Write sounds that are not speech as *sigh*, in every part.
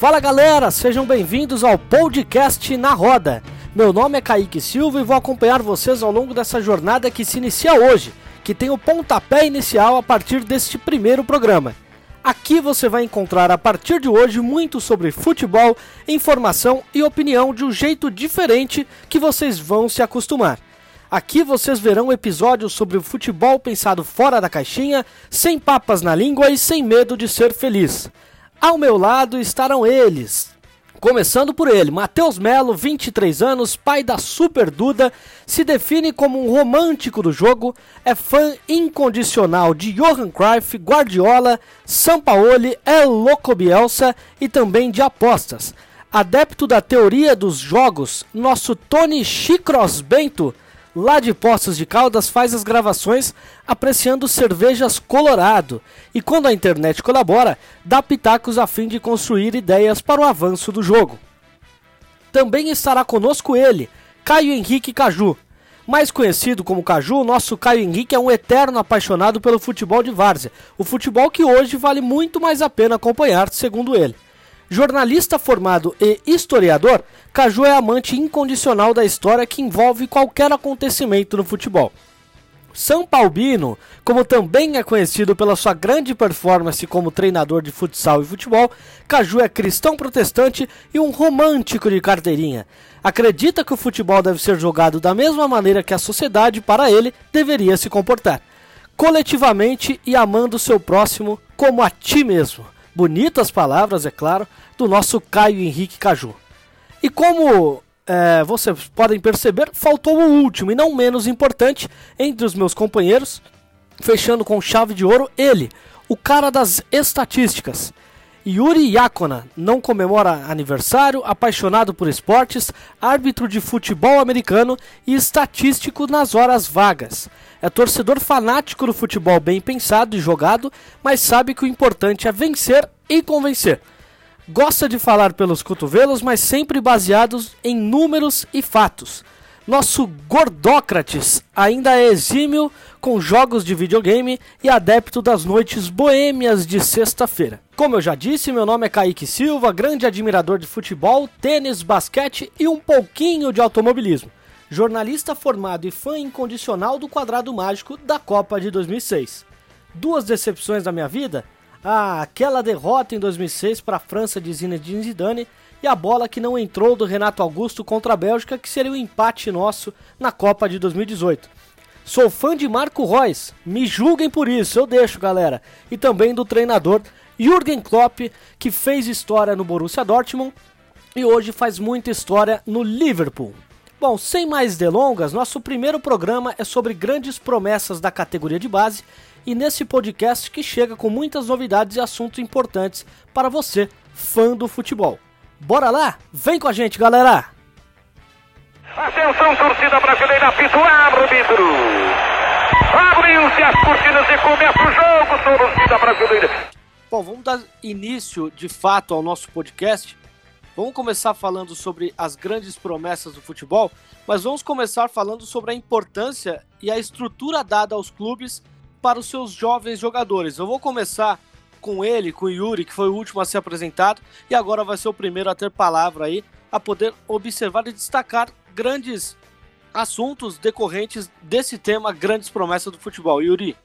Fala galera, sejam bem-vindos ao podcast Na Roda. Meu nome é Kaique Silva e vou acompanhar vocês ao longo dessa jornada que se inicia hoje, que tem o pontapé inicial a partir deste primeiro programa. Aqui você vai encontrar a partir de hoje muito sobre futebol, informação e opinião de um jeito diferente que vocês vão se acostumar. Aqui vocês verão episódios sobre o futebol pensado fora da caixinha, sem papas na língua e sem medo de ser feliz. Ao meu lado estarão eles. Começando por ele, Matheus Melo, 23 anos, pai da Super Duda, se define como um romântico do jogo, é fã incondicional de Johan Cruyff, Guardiola, Sampaoli, El Loco Bielsa e também de apostas. Adepto da teoria dos jogos, nosso Tony Chicros Bento lá de Poços de Caldas, faz as gravações apreciando cervejas Colorado e, quando a internet colabora, dá pitacos a fim de construir ideias para o avanço do jogo. Também estará conosco ele, Caio Henrique Caju. Mais conhecido como Caju, nosso Caio Henrique é um eterno apaixonado pelo futebol de várzea, o futebol que hoje vale muito mais a pena acompanhar, segundo ele. Jornalista formado e historiador, Caju é amante incondicional da história que envolve qualquer acontecimento no futebol. São Paulino, como também é conhecido pela sua grande performance como treinador de futsal e futebol, Caju é cristão protestante e um romântico de carteirinha. Acredita que o futebol deve ser jogado da mesma maneira que a sociedade, para ele, deveria se comportar. Coletivamente e amando seu próximo como a ti mesmo. Bonitas palavras, é claro, do nosso Caio Henrique Caju. E como é, vocês podem perceber, faltou o último e não menos importante entre os meus companheiros, fechando com chave de ouro, ele, o cara das estatísticas. Yuri Yakona não comemora aniversário, apaixonado por esportes, árbitro de futebol americano e estatístico nas horas vagas. É torcedor fanático do futebol bem pensado e jogado, mas sabe que o importante é vencer e convencer. Gosta de falar pelos cotovelos, mas sempre baseados em números e fatos. Nosso Gordócrates ainda é exímio com jogos de videogame e adepto das noites boêmias de sexta-feira. Como eu já disse, meu nome é Kaique Silva, grande admirador de futebol, tênis, basquete e um pouquinho de automobilismo. Jornalista formado e fã incondicional do quadrado mágico da Copa de 2006. Duas decepções da minha vida? Ah, aquela derrota em 2006 para a França de Zinedine Zidane e a bola que não entrou do Renato Augusto contra a Bélgica, que seria o um empate nosso na Copa de 2018. Sou fã de Marco Reus, me julguem por isso, eu deixo, galera. E também do treinador Jürgen Klopp, que fez história no Borussia Dortmund e hoje faz muita história no Liverpool. Bom, sem mais delongas, nosso primeiro programa é sobre grandes promessas da categoria de base e nesse podcast que chega com muitas novidades e assuntos importantes para você, fã do futebol. Bora lá? Vem com a gente, galera! Atenção, torcida brasileira, apito árbitro! Abriu-se as cortinas e começa o jogo, torcida brasileira! Bom, vamos dar início de fato ao nosso podcast. Vamos começar falando sobre as grandes promessas do futebol, mas vamos começar falando sobre a importância e a estrutura dada aos clubes para os seus jovens jogadores. Eu vou começar com ele, com o Yuri, que foi o último a ser apresentado, e agora vai ser o primeiro a ter palavra aí, a poder observar e destacar grandes assuntos decorrentes desse tema, grandes promessas do futebol. Yuri.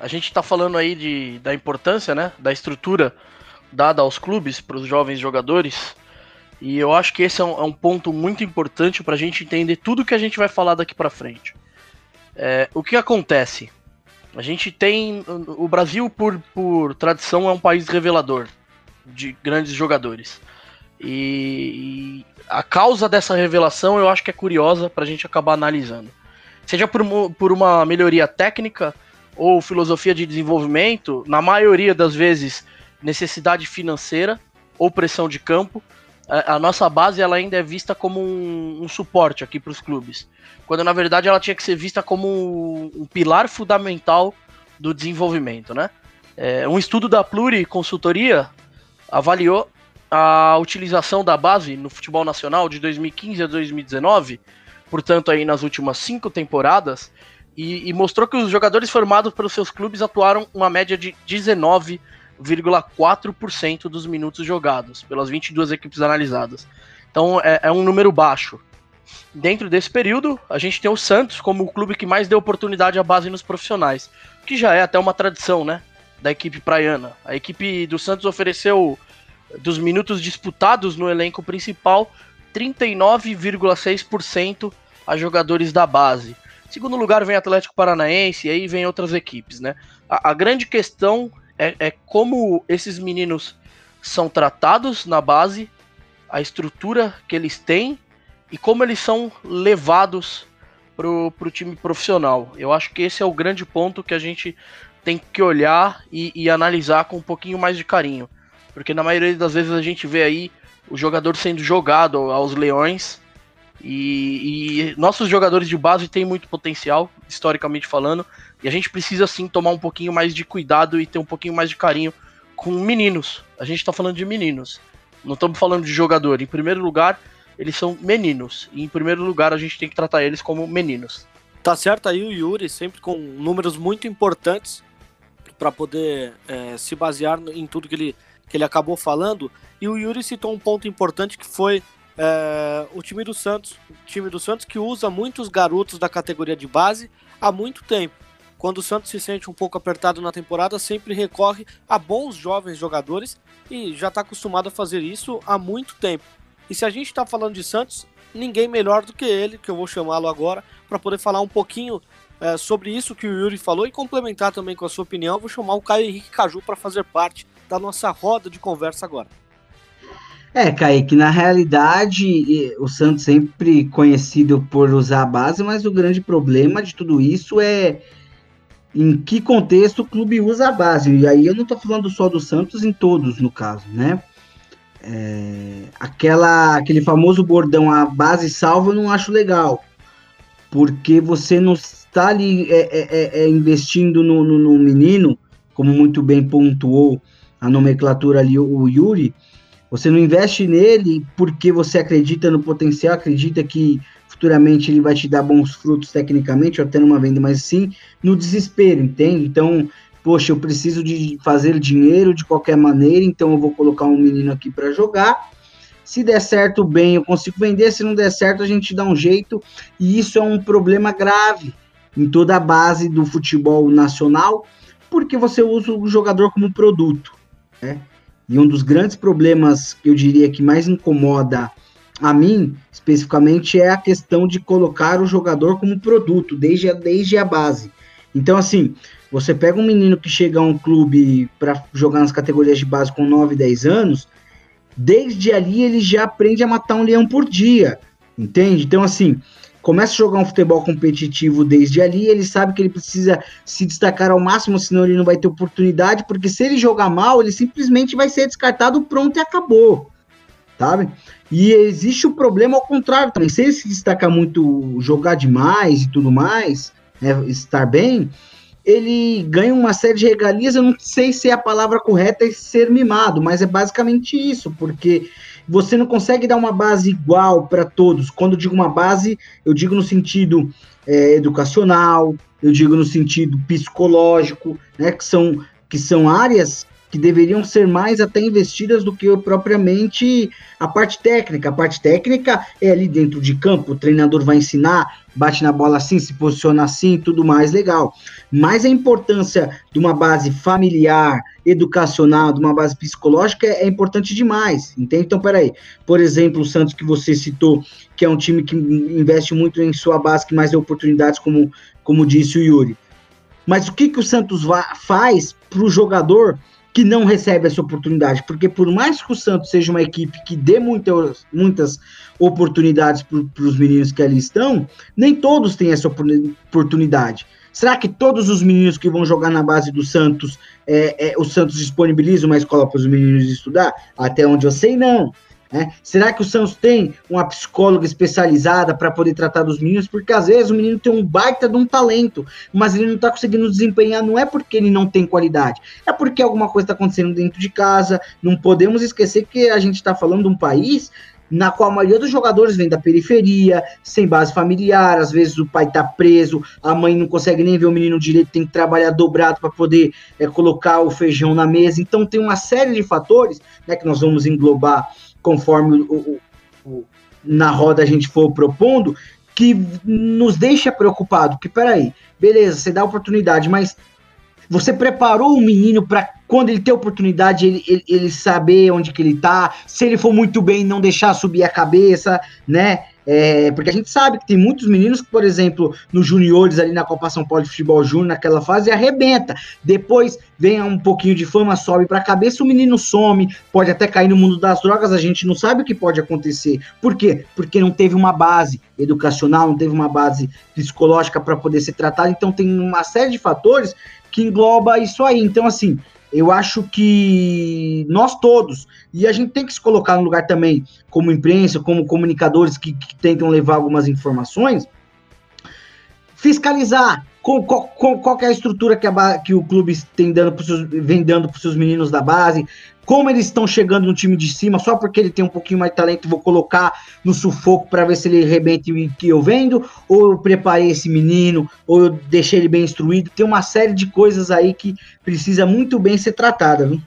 A gente está falando aí de, da importância, né, da estrutura dada aos clubes para os jovens jogadores. E eu acho que esse é um, é um ponto muito importante para a gente entender tudo que a gente vai falar daqui para frente. É, o que acontece? A gente tem. O Brasil, por, por tradição, é um país revelador de grandes jogadores. E, e a causa dessa revelação eu acho que é curiosa para a gente acabar analisando. Seja por, por uma melhoria técnica ou filosofia de desenvolvimento, na maioria das vezes necessidade financeira ou pressão de campo, a, a nossa base ela ainda é vista como um, um suporte aqui para os clubes quando na verdade ela tinha que ser vista como um pilar fundamental do desenvolvimento, né? É, um estudo da Pluri Consultoria avaliou a utilização da base no futebol nacional de 2015 a 2019, portanto aí nas últimas cinco temporadas, e, e mostrou que os jogadores formados pelos seus clubes atuaram uma média de 19 29,4% dos minutos jogados pelas 22 equipes analisadas. Então é, é um número baixo. Dentro desse período, a gente tem o Santos como o clube que mais deu oportunidade à base nos profissionais, que já é até uma tradição, né? Da equipe praiana. A equipe do Santos ofereceu, dos minutos disputados no elenco principal, 39,6% a jogadores da base. Segundo lugar vem Atlético Paranaense e aí vem outras equipes, né? A, a grande questão é, é como esses meninos são tratados na base, a estrutura que eles têm e como eles são levados pro, pro time profissional. Eu acho que esse é o grande ponto que a gente tem que olhar e, e analisar com um pouquinho mais de carinho. Porque na maioria das vezes a gente vê aí o jogador sendo jogado aos leões. E, e, nossos jogadores de base têm muito potencial, historicamente falando, e a gente precisa sim tomar um pouquinho mais de cuidado e ter um pouquinho mais de carinho com meninos. A gente está falando de meninos, não estamos falando de jogador. Em primeiro lugar, eles são meninos, e em primeiro lugar a gente tem que tratar eles como meninos. Tá certo aí o Yuri, sempre com números muito importantes para poder é, se basear em tudo que ele, que ele acabou falando. E o Yuri citou um ponto importante que foi é, o time do Santos, o time do Santos que usa muitos garotos da categoria de base há muito tempo. Quando o Santos se sente um pouco apertado na temporada, sempre recorre a bons jovens jogadores e já está acostumado a fazer isso há muito tempo. E se a gente está falando de Santos, ninguém melhor do que ele, que eu vou chamá-lo agora, para poder falar um pouquinho é, sobre isso que o Yuri falou e complementar também com a sua opinião. Vou chamar o Caio Henrique Caju para fazer parte da nossa roda de conversa agora. É, Kaique, na realidade, o Santos sempre conhecido por usar a base, mas o grande problema de tudo isso é em que contexto o clube usa a base. E aí eu não estou falando só do Santos, em todos, no caso, né? É, aquela, aquele famoso bordão, a base salva, eu não acho legal. Porque você não está ali é, é, é, é investindo no, no, no menino, como muito bem pontuou a nomenclatura ali, o Yuri, você não investe nele porque você acredita no potencial, acredita que futuramente ele vai te dar bons frutos tecnicamente, ou até numa venda, mas sim no desespero, entende? Então, poxa, eu preciso de fazer dinheiro de qualquer maneira, então eu vou colocar um menino aqui para jogar. Se der certo, bem, eu consigo vender. Se não der certo, a gente dá um jeito. E isso é um problema grave em toda a base do futebol nacional, porque você usa o jogador como produto. Né? E um dos grandes problemas que eu diria que mais incomoda a mim, especificamente, é a questão de colocar o jogador como produto, desde a, desde a base. Então, assim, você pega um menino que chega a um clube para jogar nas categorias de base com 9, 10 anos, desde ali ele já aprende a matar um leão por dia, entende? Então, assim, começa a jogar um futebol competitivo desde ali, ele sabe que ele precisa se destacar ao máximo, senão ele não vai ter oportunidade, porque se ele jogar mal, ele simplesmente vai ser descartado, pronto e acabou, sabe? E existe o problema ao contrário também, se ele se destacar muito, jogar demais e tudo mais, né, estar bem, ele ganha uma série de regalias, eu não sei se é a palavra correta é ser mimado, mas é basicamente isso, porque você não consegue dar uma base igual para todos. Quando digo uma base, eu digo no sentido é, educacional, eu digo no sentido psicológico, né, que são, que são áreas que deveriam ser mais até investidas do que propriamente a parte técnica. A parte técnica é ali dentro de campo, o treinador vai ensinar, bate na bola assim, se posiciona assim, tudo mais legal. Mas a importância de uma base familiar, educacional, de uma base psicológica é, é importante demais, entende? Então, peraí, por exemplo, o Santos que você citou, que é um time que investe muito em sua base, que mais dá oportunidades, como, como disse o Yuri. Mas o que, que o Santos faz para o jogador que não recebe essa oportunidade, porque por mais que o Santos seja uma equipe que dê muitas, muitas oportunidades para os meninos que ali estão, nem todos têm essa oportunidade. Será que todos os meninos que vão jogar na base do Santos, é, é, o Santos disponibiliza uma escola para os meninos estudar? Até onde eu sei, não. Né? Será que o Santos tem uma psicóloga especializada para poder tratar dos meninos? Porque às vezes o menino tem um baita de um talento, mas ele não está conseguindo desempenhar, não é porque ele não tem qualidade, é porque alguma coisa está acontecendo dentro de casa. Não podemos esquecer que a gente está falando de um país na qual a maioria dos jogadores vem da periferia, sem base familiar, às vezes o pai tá preso, a mãe não consegue nem ver o menino direito, tem que trabalhar dobrado para poder é, colocar o feijão na mesa. Então tem uma série de fatores né, que nós vamos englobar conforme o, o, o, na roda a gente for propondo, que nos deixa preocupado, que peraí, beleza, você dá oportunidade, mas você preparou o menino para quando ele ter oportunidade, ele, ele, ele, saber onde que ele tá, se ele for muito bem, não deixar subir a cabeça, né? É, porque a gente sabe que tem muitos meninos que, por exemplo, nos juniores ali na Copa São Paulo de Futebol Júnior, naquela fase, arrebenta. Depois vem um pouquinho de fama, sobe para a cabeça, o menino some, pode até cair no mundo das drogas, a gente não sabe o que pode acontecer. Por quê? Porque não teve uma base educacional, não teve uma base psicológica para poder ser tratado. Então tem uma série de fatores que engloba isso aí. Então, assim, eu acho que nós todos, e a gente tem que se colocar no lugar também, como imprensa, como comunicadores que, que tentam levar algumas informações, fiscalizar qual, qual, qual é a estrutura que, a, que o clube tem dando seus, vem dando para os seus meninos da base, como eles estão chegando no time de cima, só porque ele tem um pouquinho mais de talento, vou colocar no sufoco para ver se ele rebenta o que eu vendo, ou eu preparei esse menino, ou eu deixei ele bem instruído. Tem uma série de coisas aí que precisa muito bem ser tratada, viu?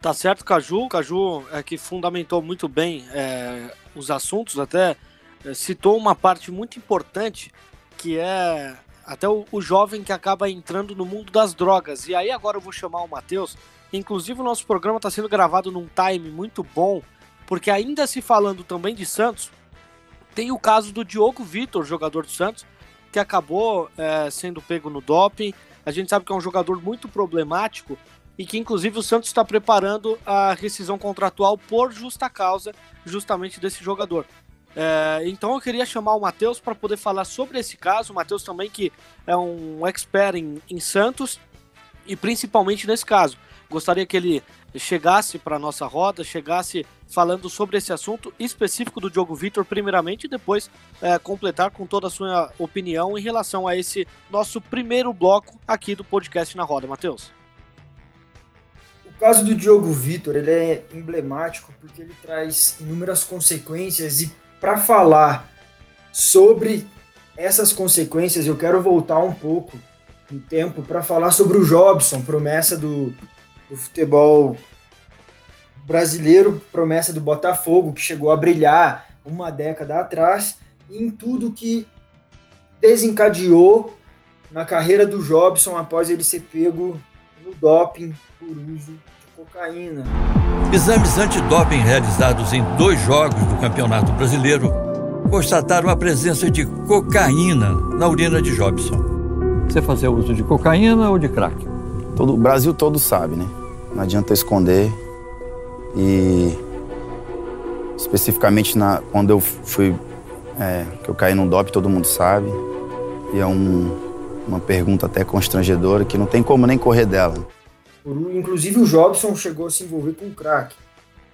Tá certo, Caju. Caju é que fundamentou muito bem é, os assuntos, até é, citou uma parte muito importante que é até o, o, jovem que acaba entrando no mundo das drogas. E aí agora eu vou chamar o Matheus Inclusive, o nosso programa está sendo gravado num time muito bom, porque ainda se falando também de Santos, tem o caso do Diogo Vitor, jogador do Santos, que acabou é, sendo pego no doping. A gente sabe que é um jogador muito problemático e que, inclusive, o Santos está preparando a rescisão contratual por justa causa, justamente desse jogador. É, então eu queria chamar o Matheus para poder falar sobre esse caso. O Matheus também que é um expert em, em Santos e principalmente nesse caso. Gostaria que ele chegasse para nossa roda, chegasse falando sobre esse assunto específico do Diogo Vitor, primeiramente, e depois é, completar com toda a sua opinião em relação a esse nosso primeiro bloco aqui do podcast na roda. Matheus. O caso do Diogo Vitor ele é emblemático porque ele traz inúmeras consequências e para falar sobre essas consequências eu quero voltar um pouco no tempo para falar sobre o Jobson, promessa do, do futebol brasileiro, promessa do Botafogo, que chegou a brilhar uma década atrás, em tudo que desencadeou na carreira do Jobson após ele ser pego no doping por uso cocaína. Exames antidoping realizados em dois jogos do Campeonato Brasileiro constataram a presença de cocaína na urina de Jobson. Você fazia uso de cocaína ou de crack? Todo, o Brasil todo sabe, né? não adianta esconder. E especificamente na, quando eu fui, é, que eu caí num DOP, todo mundo sabe. E é um, uma pergunta até constrangedora que não tem como nem correr dela. Inclusive o Jobson chegou a se envolver com o crack.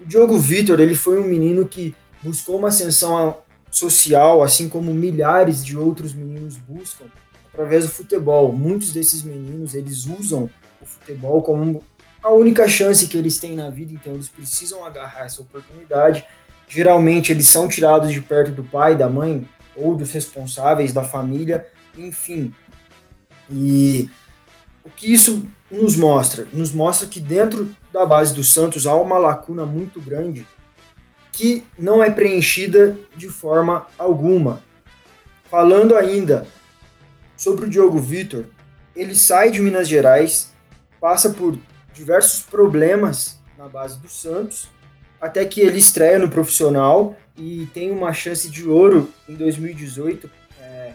O Diogo Vitor, ele foi um menino que buscou uma ascensão social, assim como milhares de outros meninos buscam, através do futebol. Muitos desses meninos, eles usam o futebol como a única chance que eles têm na vida, então eles precisam agarrar essa oportunidade. Geralmente eles são tirados de perto do pai, da mãe ou dos responsáveis da família, enfim. E o que isso nos mostra? Nos mostra que dentro da base do Santos há uma lacuna muito grande que não é preenchida de forma alguma. Falando ainda sobre o Diogo Vitor, ele sai de Minas Gerais, passa por diversos problemas na base do Santos, até que ele estreia no profissional e tem uma chance de ouro em 2018, é,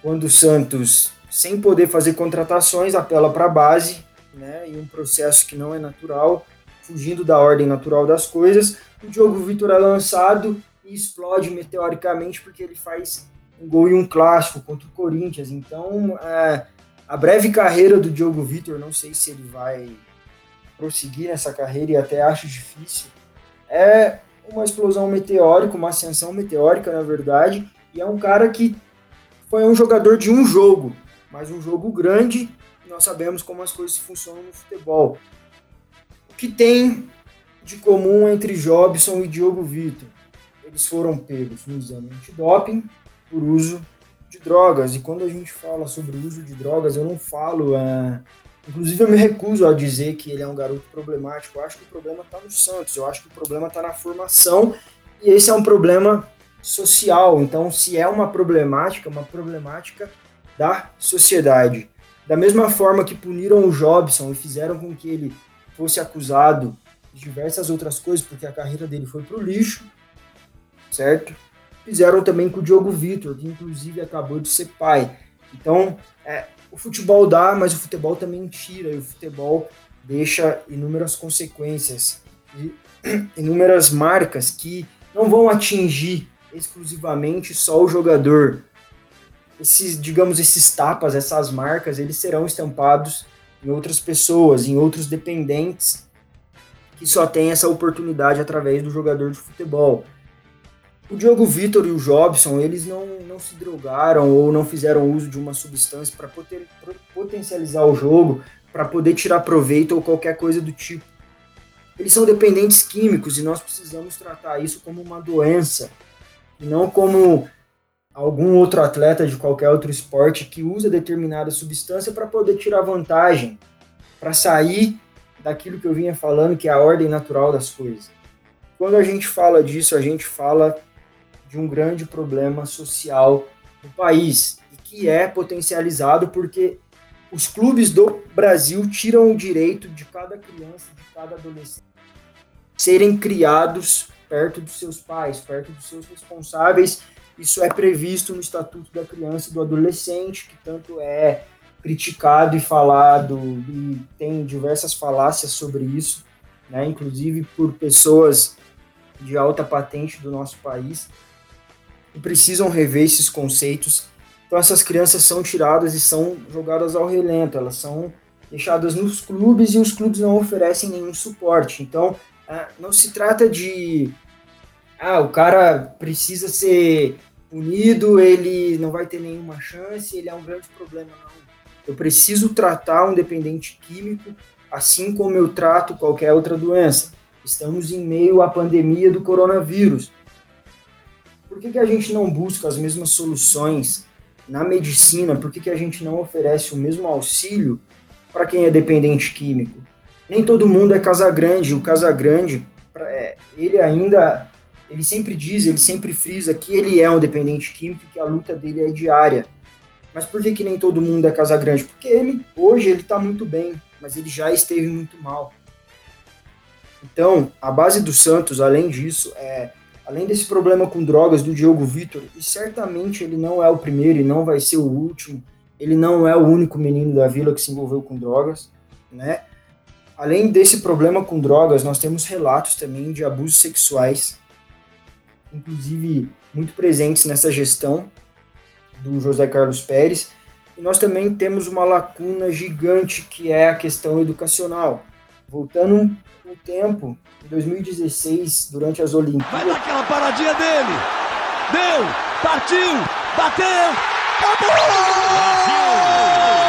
quando o Santos, sem poder fazer contratações, apela para a base, né, em um processo que não é natural, fugindo da ordem natural das coisas. O Diogo Vitor é lançado e explode meteoricamente porque ele faz um gol em um clássico contra o Corinthians. Então, é, a breve carreira do Diogo Vitor, não sei se ele vai prosseguir nessa carreira e até acho difícil, é uma explosão meteórica, uma ascensão meteórica, na verdade, e é um cara que foi um jogador de um jogo, mas um jogo grande, nós sabemos como as coisas funcionam no futebol. O que tem de comum entre Jobson e Diogo Vitor? eles foram pegos no exame antidoping por uso de drogas. E quando a gente fala sobre o uso de drogas, eu não falo. É... Inclusive, eu me recuso a dizer que ele é um garoto problemático. Eu acho que o problema está no Santos, eu acho que o problema está na formação. E esse é um problema social. Então, se é uma problemática, uma problemática da sociedade. Da mesma forma que puniram o Jobson e fizeram com que ele fosse acusado de diversas outras coisas, porque a carreira dele foi para o lixo, certo? Fizeram também com o Diogo Vitor, que inclusive acabou de ser pai. Então, é, o futebol dá, mas o futebol também tira, e o futebol deixa inúmeras consequências, e *clears throat* inúmeras marcas que não vão atingir exclusivamente só o jogador. Esses, digamos, esses tapas, essas marcas, eles serão estampados em outras pessoas, em outros dependentes que só tem essa oportunidade através do jogador de futebol. O Diogo Vitor e o Jobson, eles não, não se drogaram ou não fizeram uso de uma substância para potencializar o jogo, para poder tirar proveito ou qualquer coisa do tipo. Eles são dependentes químicos e nós precisamos tratar isso como uma doença, e não como algum outro atleta de qualquer outro esporte que usa determinada substância para poder tirar vantagem, para sair daquilo que eu vinha falando, que é a ordem natural das coisas. Quando a gente fala disso, a gente fala de um grande problema social no país e que é potencializado porque os clubes do Brasil tiram o direito de cada criança, de cada adolescente serem criados perto dos seus pais, perto dos seus responsáveis. Isso é previsto no Estatuto da Criança e do Adolescente, que tanto é criticado e falado e tem diversas falácias sobre isso, né, inclusive por pessoas de alta patente do nosso país e precisam rever esses conceitos. Então essas crianças são tiradas e são jogadas ao relento, elas são deixadas nos clubes e os clubes não oferecem nenhum suporte. Então ah, não se trata de ah, o cara precisa ser punido, ele não vai ter nenhuma chance, ele é um grande problema. Não. Eu preciso tratar um dependente químico assim como eu trato qualquer outra doença. Estamos em meio à pandemia do coronavírus por que, que a gente não busca as mesmas soluções na medicina? Por que, que a gente não oferece o mesmo auxílio para quem é dependente químico? Nem todo mundo é Casagrande. O Casagrande, é, ele ainda, ele sempre diz, ele sempre frisa que ele é um dependente químico e que a luta dele é diária. Mas por que, que nem todo mundo é Casagrande? Porque ele, hoje, ele está muito bem, mas ele já esteve muito mal. Então, a base do Santos, além disso, é Além desse problema com drogas do Diogo Vitor, e certamente ele não é o primeiro e não vai ser o último, ele não é o único menino da vila que se envolveu com drogas, né? Além desse problema com drogas, nós temos relatos também de abusos sexuais, inclusive muito presentes nessa gestão do José Carlos Pérez. E nós também temos uma lacuna gigante que é a questão educacional. Voltando no tempo, em 2016, durante as Olimpíadas. Vai dar aquela paradinha dele! Deu! Partiu! Bateu! Acabou! Brasil!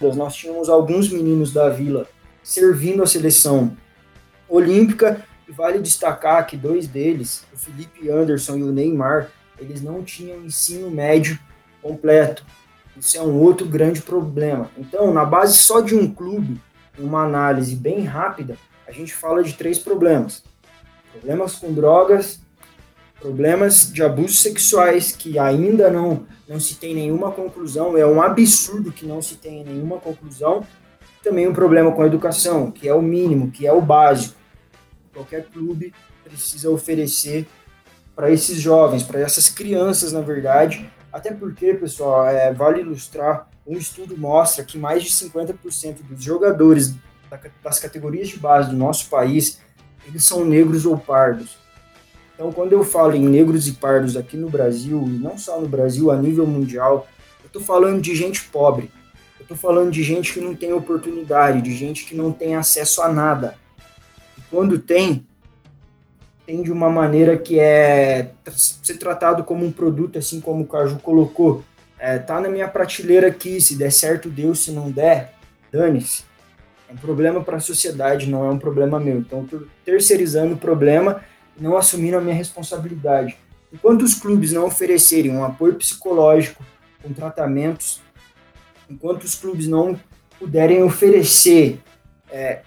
Nós tínhamos alguns meninos da vila servindo a seleção olímpica e vale destacar que dois deles, o Felipe Anderson e o Neymar, eles não tinham ensino médio completo. Isso é um outro grande problema. Então, na base só de um clube, uma análise bem rápida, a gente fala de três problemas: problemas com drogas, problemas de abusos sexuais que ainda não não se tem nenhuma conclusão, é um absurdo que não se tenha nenhuma conclusão. Também um problema com a educação, que é o mínimo, que é o básico. Qualquer clube precisa oferecer para esses jovens, para essas crianças, na verdade. Até porque, pessoal, é, vale ilustrar, um estudo mostra que mais de 50% dos jogadores das categorias de base do nosso país, eles são negros ou pardos. Então, quando eu falo em negros e pardos aqui no Brasil, e não só no Brasil, a nível mundial, eu estou falando de gente pobre. Eu estou falando de gente que não tem oportunidade, de gente que não tem acesso a nada. E quando tem, tem de uma maneira que é ser tratado como um produto, assim como o Caju colocou. é, tá na minha prateleira aqui, se der certo, deu, se não der, dane-se. É um problema para a sociedade, não é um problema meu. Então, terceirizando o problema não assumindo a minha responsabilidade. Enquanto os clubes não oferecerem um apoio psicológico com tratamentos, enquanto os clubes não puderem oferecer é,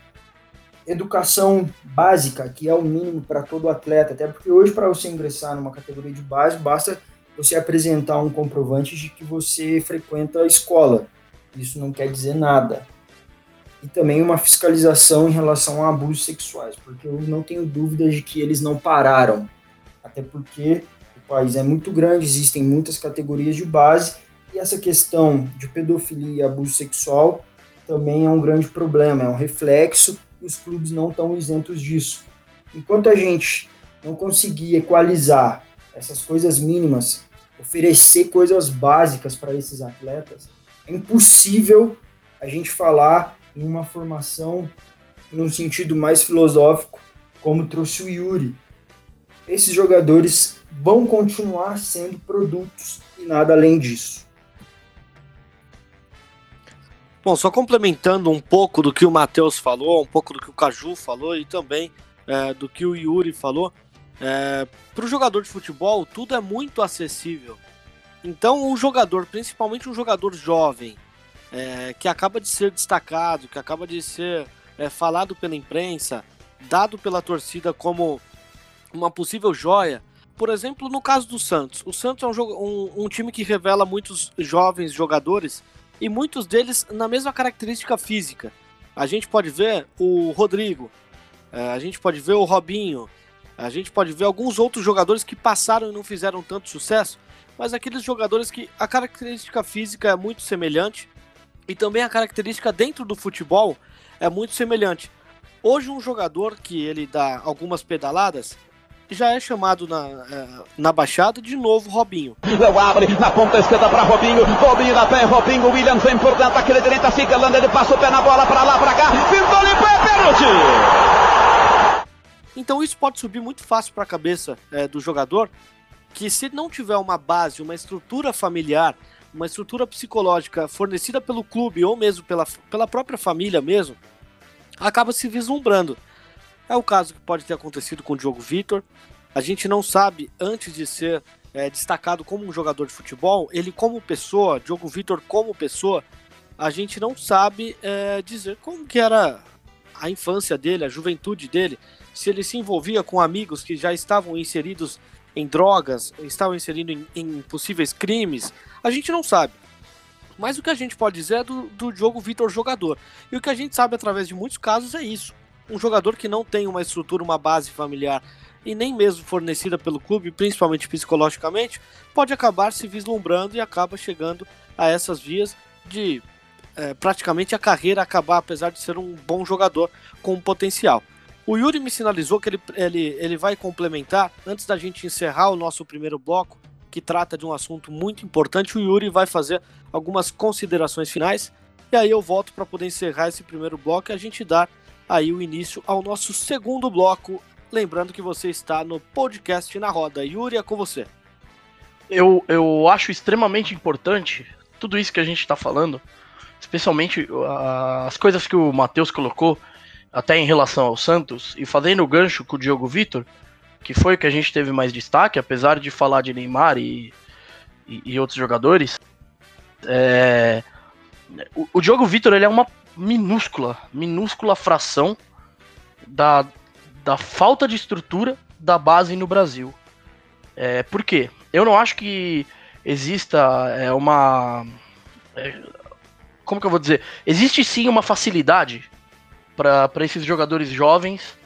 educação básica, que é o mínimo para todo atleta, até porque hoje, para você ingressar numa categoria de base, basta você apresentar um comprovante de que você frequenta a escola. Isso não quer dizer nada. E também uma fiscalização em relação a abusos sexuais, porque eu não tenho dúvidas de que eles não pararam. Até porque o país é muito grande, existem muitas categorias de base, e essa questão de pedofilia e abuso sexual também é um grande problema, é um reflexo, e os clubes não estão isentos disso. Enquanto a gente não conseguir equalizar essas coisas mínimas, oferecer coisas básicas para esses atletas, é impossível a gente falar em uma formação num sentido mais filosófico, como trouxe o Yuri. Esses jogadores vão continuar sendo produtos e nada além disso. Bom, só complementando um pouco do que o Matheus falou, um pouco do que o Caju falou e também é, do que o Yuri falou, é, para o jogador de futebol, tudo é muito acessível. Então, um jogador, principalmente um jogador jovem, é, que acaba de ser destacado, que acaba de ser é, falado pela imprensa, dado pela torcida como uma possível joia. Por exemplo, no caso do Santos. O Santos é um, um, um time que revela muitos jovens jogadores e muitos deles na mesma característica física. A gente pode ver o Rodrigo, é, a gente pode ver o Robinho, a gente pode ver alguns outros jogadores que passaram e não fizeram tanto sucesso, mas aqueles jogadores que a característica física é muito semelhante e também a característica dentro do futebol é muito semelhante. Hoje um jogador que ele dá algumas pedaladas já é chamado na, é, na baixada de novo Robinho. Léo abre na ponta esquerda para Robinho, Robinho pé, Robinho, vem por dentro, aquele direita fica, Landa, ele passa o pé na bola para lá, para cá, pintou pênalti! Então isso pode subir muito fácil para a cabeça é, do jogador, que se não tiver uma base, uma estrutura familiar, uma estrutura psicológica fornecida pelo clube ou mesmo pela, pela própria família mesmo, acaba se vislumbrando. É o caso que pode ter acontecido com o Diogo Vitor. A gente não sabe, antes de ser é, destacado como um jogador de futebol, ele como pessoa, Diogo Vitor como pessoa, a gente não sabe é, dizer como que era a infância dele, a juventude dele, se ele se envolvia com amigos que já estavam inseridos em drogas, estavam inseridos em, em possíveis crimes, a gente não sabe. Mas o que a gente pode dizer é do, do jogo Vitor jogador. E o que a gente sabe através de muitos casos é isso. Um jogador que não tem uma estrutura, uma base familiar e nem mesmo fornecida pelo clube, principalmente psicologicamente, pode acabar se vislumbrando e acaba chegando a essas vias de é, praticamente a carreira acabar, apesar de ser um bom jogador com potencial. O Yuri me sinalizou que ele, ele, ele vai complementar, antes da gente encerrar o nosso primeiro bloco, que trata de um assunto muito importante, o Yuri vai fazer algumas considerações finais, e aí eu volto para poder encerrar esse primeiro bloco e a gente dar aí o início ao nosso segundo bloco. Lembrando que você está no podcast na roda. Yuri, é com você. Eu, eu acho extremamente importante tudo isso que a gente está falando, especialmente uh, as coisas que o Matheus colocou até em relação ao Santos, e fazendo o gancho com o Diogo Vitor, que foi o que a gente teve mais destaque, apesar de falar de Neymar e, e, e outros jogadores, é, o, o Diogo Vitor ele é uma minúscula, minúscula fração da, da falta de estrutura da base no Brasil. É, por quê? Eu não acho que exista é, uma. É, como que eu vou dizer? Existe sim uma facilidade para esses jogadores jovens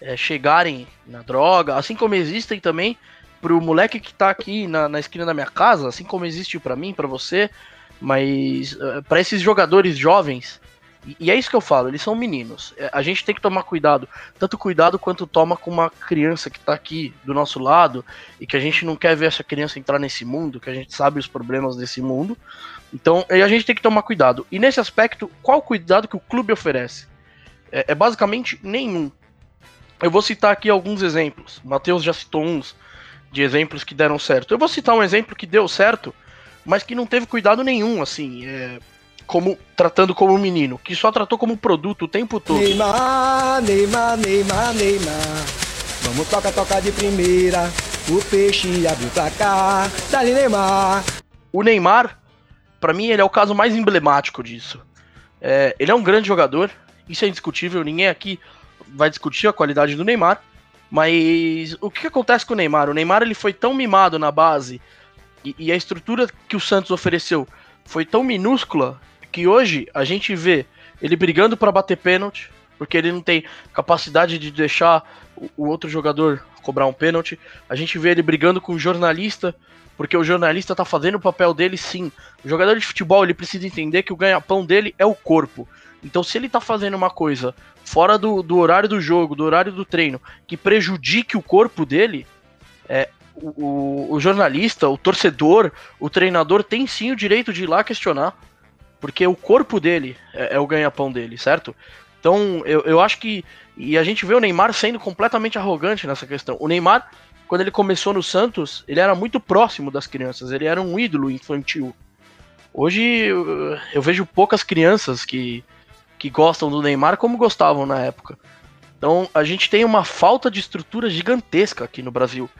é, chegarem na droga, assim como existem também para o moleque que está aqui na, na, esquina da minha casa, assim como existe para mim, para você, mas é, para esses jogadores jovens, e, e, é isso que eu falo, eles são meninos. É, a gente tem que tomar cuidado, tanto cuidado quanto toma com uma criança que está aqui do nosso lado e que a gente não quer ver essa criança entrar nesse mundo, que a gente sabe os problemas desse mundo. Então, a gente tem que tomar cuidado. E nesse aspecto, qual o cuidado que o clube oferece? É, é basicamente nenhum. Eu vou citar aqui alguns exemplos. O Matheus já citou uns de exemplos que deram certo. Eu vou citar um exemplo que deu certo mas que não teve cuidado nenhum, assim, é, como tratando como um menino, que só tratou como produto o tempo todo. Neymar, Neymar, Neymar, Neymar. Vamos tocar, tocar de primeira. O peixe abriu pra cá. Dali Neymar. O Neymar, para mim, ele é o caso mais emblemático disso. É, ele é um grande jogador, isso é indiscutível, ninguém aqui vai discutir a qualidade do Neymar. Mas o que acontece com o Neymar? O Neymar ele foi tão mimado na base e, e a estrutura que o Santos ofereceu foi tão minúscula que hoje a gente vê ele brigando para bater pênalti, porque ele não tem capacidade de deixar o, outro jogador cobrar um pênalti. A gente vê ele brigando com o jornalista, porque o jornalista tá fazendo o papel dele sim. O jogador de futebol ele precisa entender que o ganha-pão dele é o corpo. Então, se ele tá fazendo uma coisa fora do, do horário do jogo, do horário do treino, que prejudique o corpo dele, é, o, o, jornalista, o torcedor, o treinador tem sim o direito de ir lá questionar. Porque o corpo dele é, é o ganha-pão dele, certo? Então, eu, eu acho que. E a gente vê o Neymar sendo completamente arrogante nessa questão. O Neymar, quando ele começou no Santos, ele era muito próximo das crianças, ele era um ídolo infantil. Hoje eu, eu vejo poucas crianças que, que gostam do Neymar como gostavam na época. Então a gente tem uma falta de estrutura gigantesca aqui no Brasil.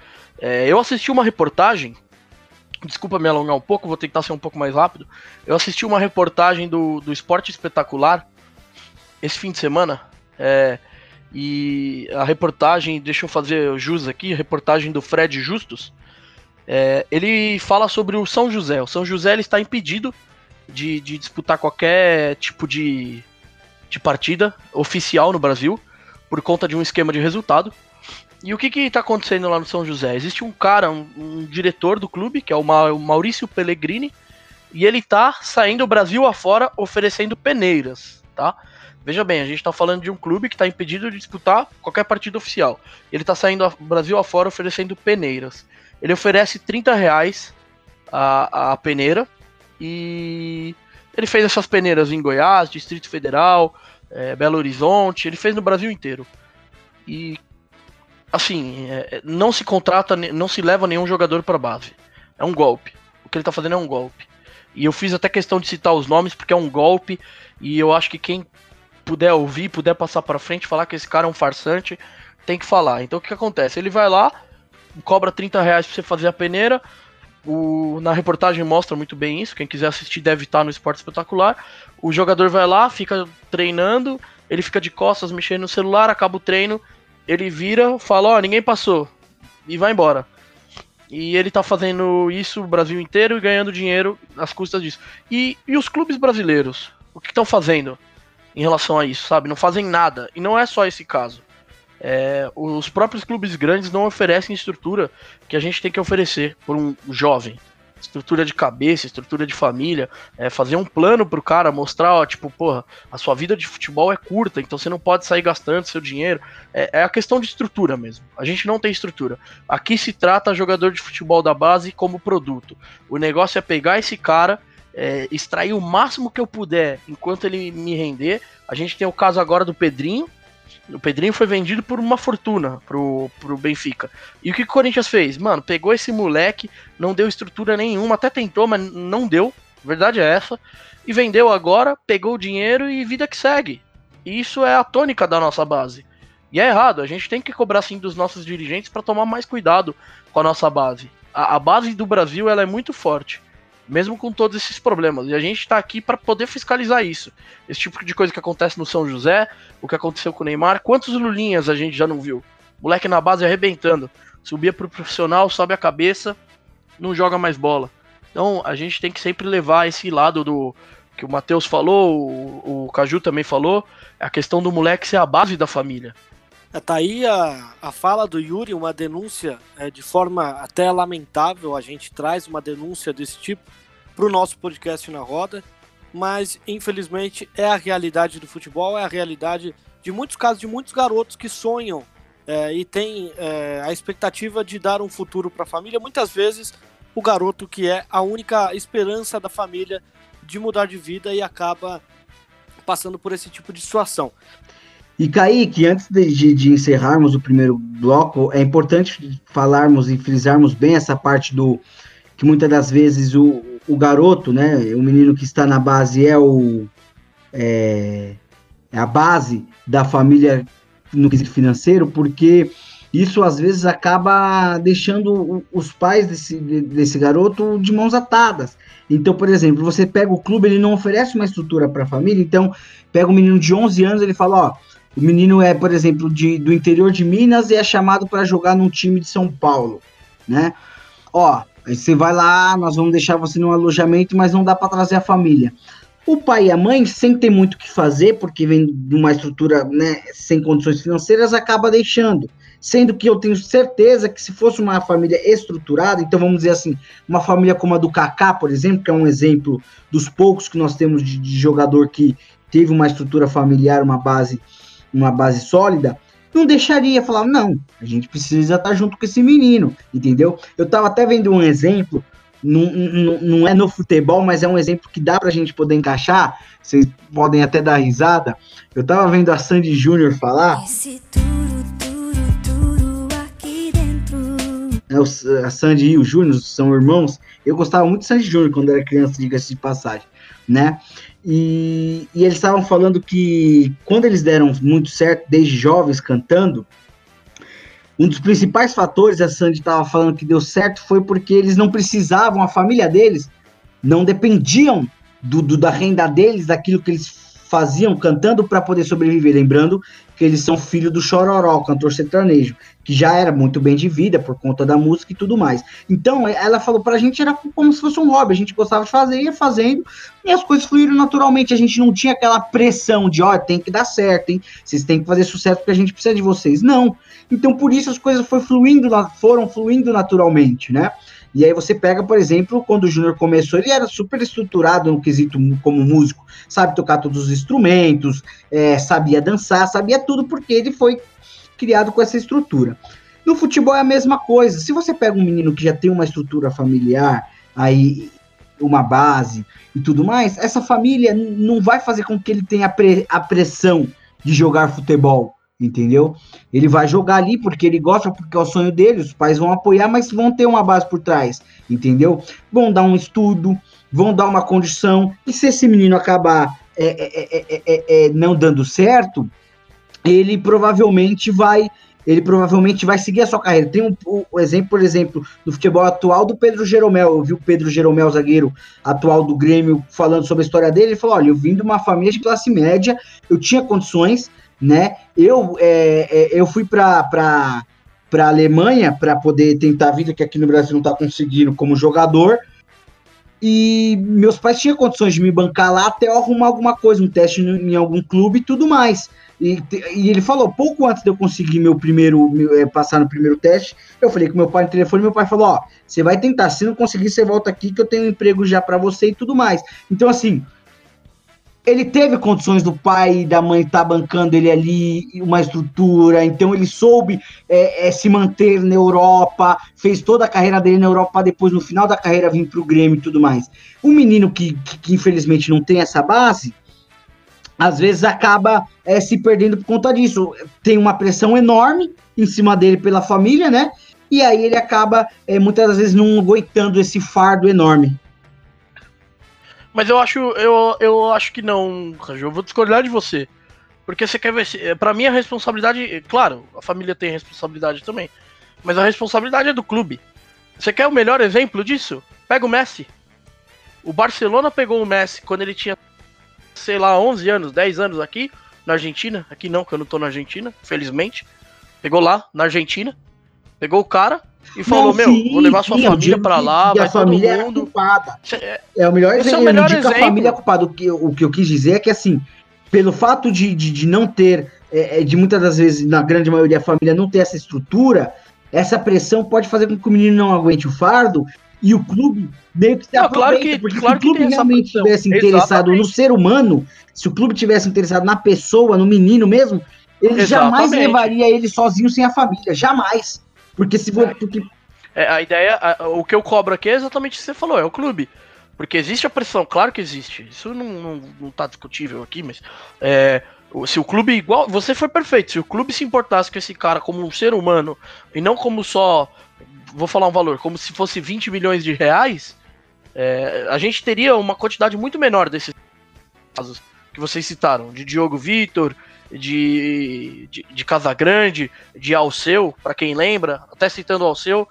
É, eu assisti uma reportagem, desculpa me alongar um pouco, vou tentar ser um pouco mais rápido. Eu assisti uma reportagem do, do Esporte Espetacular esse fim de semana. É, e a reportagem, deixa eu fazer jus aqui, a reportagem do Fred Justus. É, ele fala sobre o São José. O São José ele está impedido de, de disputar qualquer tipo de, de partida oficial no Brasil por conta de um esquema de resultado. E o que está acontecendo lá no São José? Existe um cara, um, um diretor do clube, que é o, Ma o Maurício Pellegrini, e ele está saindo o Brasil afora oferecendo peneiras, tá? Veja bem, a gente está falando de um clube que está impedido de disputar qualquer partida oficial. Ele está saindo o Brasil afora oferecendo peneiras. Ele oferece 30 reais a, a peneira e ele fez essas peneiras em Goiás, Distrito Federal, é, Belo Horizonte, ele fez no Brasil inteiro. E assim, é, não se contrata, não se leva nenhum jogador para base. É um golpe. O que ele tá fazendo é um golpe. E eu fiz até questão de citar os nomes porque é um golpe e eu acho que quem puder ouvir, puder passar para frente, falar que esse cara é um farsante, tem que falar. Então o que, que acontece? Ele vai lá, cobra 30 reais pra você fazer a peneira, o, na reportagem mostra muito bem isso. Quem quiser assistir deve estar no Esporte Espetacular. O jogador vai lá, fica treinando, ele fica de costas mexendo no celular, acaba o treino, ele vira, fala: Ó, oh, ninguém passou, e vai embora. E ele tá fazendo isso o Brasil inteiro e ganhando dinheiro às custas disso. E, e os clubes brasileiros? O que estão fazendo em relação a isso, sabe? Não fazem nada. E não é só esse caso. É, os próprios clubes grandes não oferecem estrutura que a gente tem que oferecer por um jovem. Estrutura de cabeça, estrutura de família, é, fazer um plano pro cara, mostrar, ó, tipo, porra, a sua vida de futebol é curta, então você não pode sair gastando seu dinheiro. É, é a questão de estrutura mesmo. A gente não tem estrutura. Aqui se trata jogador de futebol da base como produto. O negócio é pegar esse cara, é, extrair o máximo que eu puder enquanto ele me render. A gente tem o caso agora do Pedrinho, o Pedrinho foi vendido por uma fortuna pro, pro Benfica. E o que o Corinthians fez? Mano, pegou esse moleque, não deu estrutura nenhuma, até tentou, mas não deu. Verdade é essa. E vendeu agora, pegou o dinheiro e vida que segue. E isso é a tônica da nossa base. E é errado, a gente tem que cobrar sim dos nossos dirigentes para tomar mais cuidado com a nossa base. A, a base do Brasil ela é muito forte mesmo com todos esses problemas. E a gente está aqui para poder fiscalizar isso. Esse tipo de coisa que acontece no São José, o que aconteceu com o Neymar, quantos Lulinhas a gente já não viu? Moleque na base arrebentando. Subia pro profissional, sobe a cabeça, não joga mais bola. Então a gente tem que sempre levar esse lado do que o Matheus falou, o, o Caju também falou, a questão do moleque ser a base da família. É, tá aí a, a fala do Yuri, uma denúncia é, de forma até lamentável. A gente traz uma denúncia desse tipo para o nosso podcast na roda, mas infelizmente é a realidade do futebol, é a realidade de muitos casos de muitos garotos que sonham é, e têm é, a expectativa de dar um futuro para a família. Muitas vezes o garoto que é a única esperança da família de mudar de vida e acaba passando por esse tipo de situação. E Kaique, antes de, de, encerrarmos o primeiro bloco, é importante falarmos e frisarmos bem essa parte do que muitas das vezes o, o garoto, né, o menino que está na base é o é, é a base da família no quesito financeiro, porque isso às vezes acaba deixando os pais desse, desse garoto de mãos atadas. Então, por exemplo, você pega o clube, ele não oferece uma estrutura para a família, então pega um menino de 11 anos, ele fala, ó, o menino é, por exemplo, de, do interior de Minas e é chamado para jogar num time de São Paulo, né? Ó, você vai lá, nós vamos deixar você no alojamento, mas não dá para trazer a família. O pai e a mãe, sem ter muito o que fazer, porque vem de uma estrutura né, sem condições financeiras, acaba deixando. Sendo que eu tenho certeza que se fosse uma família estruturada, então vamos dizer assim, uma família como a do Kaká, por exemplo, que é um exemplo dos poucos que nós temos de, de jogador que teve uma estrutura familiar, uma base, uma base sólida, não deixaria falar, não, a gente precisa estar junto com esse menino, entendeu? Eu estava até vendo um exemplo não, não, não é no futebol, mas é um exemplo que dá pra gente poder encaixar. Vocês podem até dar risada. Eu tava vendo a Sandy Júnior falar. É, a Sandy e o Júnior são irmãos. Eu gostava muito de Sandy Júnior quando era criança, diga-se de passagem, né? E, e eles estavam falando que quando eles deram muito certo, desde jovens cantando, um dos principais fatores, a Sandy estava falando que deu certo, foi porque eles não precisavam, a família deles não dependiam do, do da renda deles, daquilo que eles faziam cantando para poder sobreviver. Lembrando que eles são filhos do Chororó, cantor sertanejo, que já era muito bem de vida por conta da música e tudo mais. Então, ela falou pra gente, era como se fosse um hobby, a gente gostava de fazer, ia fazendo, e as coisas fluíram naturalmente, a gente não tinha aquela pressão de, ó, oh, tem que dar certo, hein, vocês têm que fazer sucesso porque a gente precisa de vocês. Não, então, por isso as coisas fluindo, foram fluindo naturalmente, né? E aí você pega, por exemplo, quando o Júnior começou, ele era super estruturado no quesito como músico, sabe tocar todos os instrumentos, é, sabia dançar, sabia tudo, porque ele foi criado com essa estrutura. No futebol é a mesma coisa. Se você pega um menino que já tem uma estrutura familiar, aí uma base e tudo mais, essa família não vai fazer com que ele tenha a, pre a pressão de jogar futebol entendeu? Ele vai jogar ali porque ele gosta, porque é o sonho dele, os pais vão apoiar, mas vão ter uma base por trás, entendeu? Vão dar um estudo, vão dar uma condição, e se esse menino acabar é, é, é, é não dando certo, ele provavelmente vai ele provavelmente vai seguir a sua carreira. Tem um, um, exemplo, por exemplo, do futebol atual do Pedro Jeromel. Eu vi o Pedro Jeromel, zagueiro atual do Grêmio, falando sobre a história dele. Ele falou: Olha, eu vim de uma família de classe média, eu tinha condições, né? Eu, é, é, eu fui para para Alemanha para poder tentar a vida que aqui no Brasil não está conseguindo como jogador. E meus pais tinham condições de me bancar lá até eu arrumar alguma coisa, um teste em algum clube e tudo mais. E, e ele falou, pouco antes de eu conseguir meu primeiro, meu, é, passar no primeiro teste, eu falei com meu pai no telefone, meu pai falou, ó, você vai tentar, se não conseguir, você volta aqui que eu tenho um emprego já para você e tudo mais. Então, assim, ele teve condições do pai e da mãe estar tá bancando ele ali, uma estrutura, então ele soube é, é, se manter na Europa, fez toda a carreira dele na Europa, depois no final da carreira vir para o Grêmio e tudo mais. Um menino que, que, que, infelizmente não tem essa base, às vezes acaba é, se perdendo por conta disso. Tem uma pressão enorme em cima dele pela família, né? E aí ele acaba é, muitas das vezes não aguentando esse fardo enorme. Mas eu acho, eu, eu acho que não, Ranjo. Eu vou discordar de você. Porque você quer ver. Se, pra mim, a responsabilidade. Claro, a família tem responsabilidade também. Mas a responsabilidade é do clube. Você quer o melhor exemplo disso? Pega o Messi. O Barcelona pegou o Messi quando ele tinha, sei lá, 11 anos, 10 anos aqui, na Argentina. Aqui não, que eu não tô na Argentina, felizmente. Pegou lá, na Argentina. Pegou o cara, e falou, não, meu, sim, vou levar sua sim, família para lá, vai a família todo mundo. É, culpada. É, é o melhor Esse exemplo. É o melhor exemplo. a família é culpada. O que, o que eu quis dizer é que, assim, pelo fato de, de, de não ter, é, é, de muitas das vezes, na grande maioria, a família não ter essa estrutura, essa pressão pode fazer com que o menino não aguente o fardo e o clube meio que se não, claro que, porque claro se o clube realmente tivesse interessado Exatamente. no ser humano, se o clube tivesse interessado na pessoa, no menino mesmo, ele Exatamente. jamais levaria ele sozinho sem a família, jamais. Porque se você. Porque... É, a ideia, a, o que eu cobro aqui é exatamente o que você falou, é o clube. Porque existe a pressão, claro que existe. Isso não, não, não tá discutível aqui, mas. É, se o clube igual. Você foi perfeito. Se o clube se importasse com esse cara como um ser humano e não como só. Vou falar um valor, como se fosse 20 milhões de reais. É, a gente teria uma quantidade muito menor desses casos que vocês citaram, de Diogo Vitor, de, de, de Casagrande, de Alceu, para quem lembra, até citando Alceu,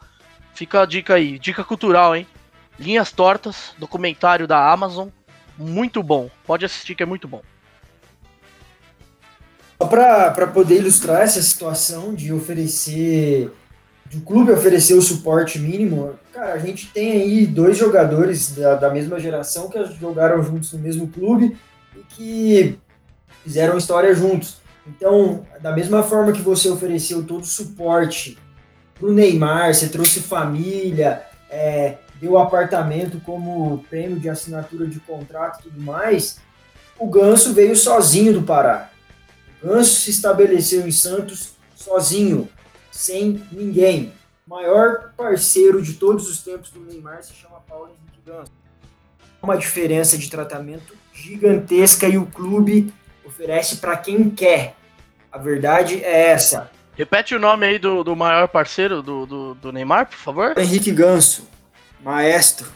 fica a dica aí, dica cultural, hein? Linhas Tortas, documentário da Amazon, muito bom. Pode assistir que é muito bom. Para poder ilustrar essa situação de oferecer, de o clube oferecer o suporte mínimo, cara, a gente tem aí dois jogadores da, da mesma geração que jogaram juntos no mesmo clube e que fizeram história juntos. Então, da mesma forma que você ofereceu todo o suporte para o Neymar, você trouxe família, é, deu apartamento como prêmio de assinatura de contrato e tudo mais, o Ganso veio sozinho do Pará. O Ganso se estabeleceu em Santos sozinho, sem ninguém. O maior parceiro de todos os tempos do Neymar se chama Paulo Henrique Ganso. Uma diferença de tratamento gigantesca e o clube oferece para quem quer. A verdade é essa. Repete o nome aí do, do maior parceiro do, do, do Neymar, por favor. Henrique Ganso, maestro.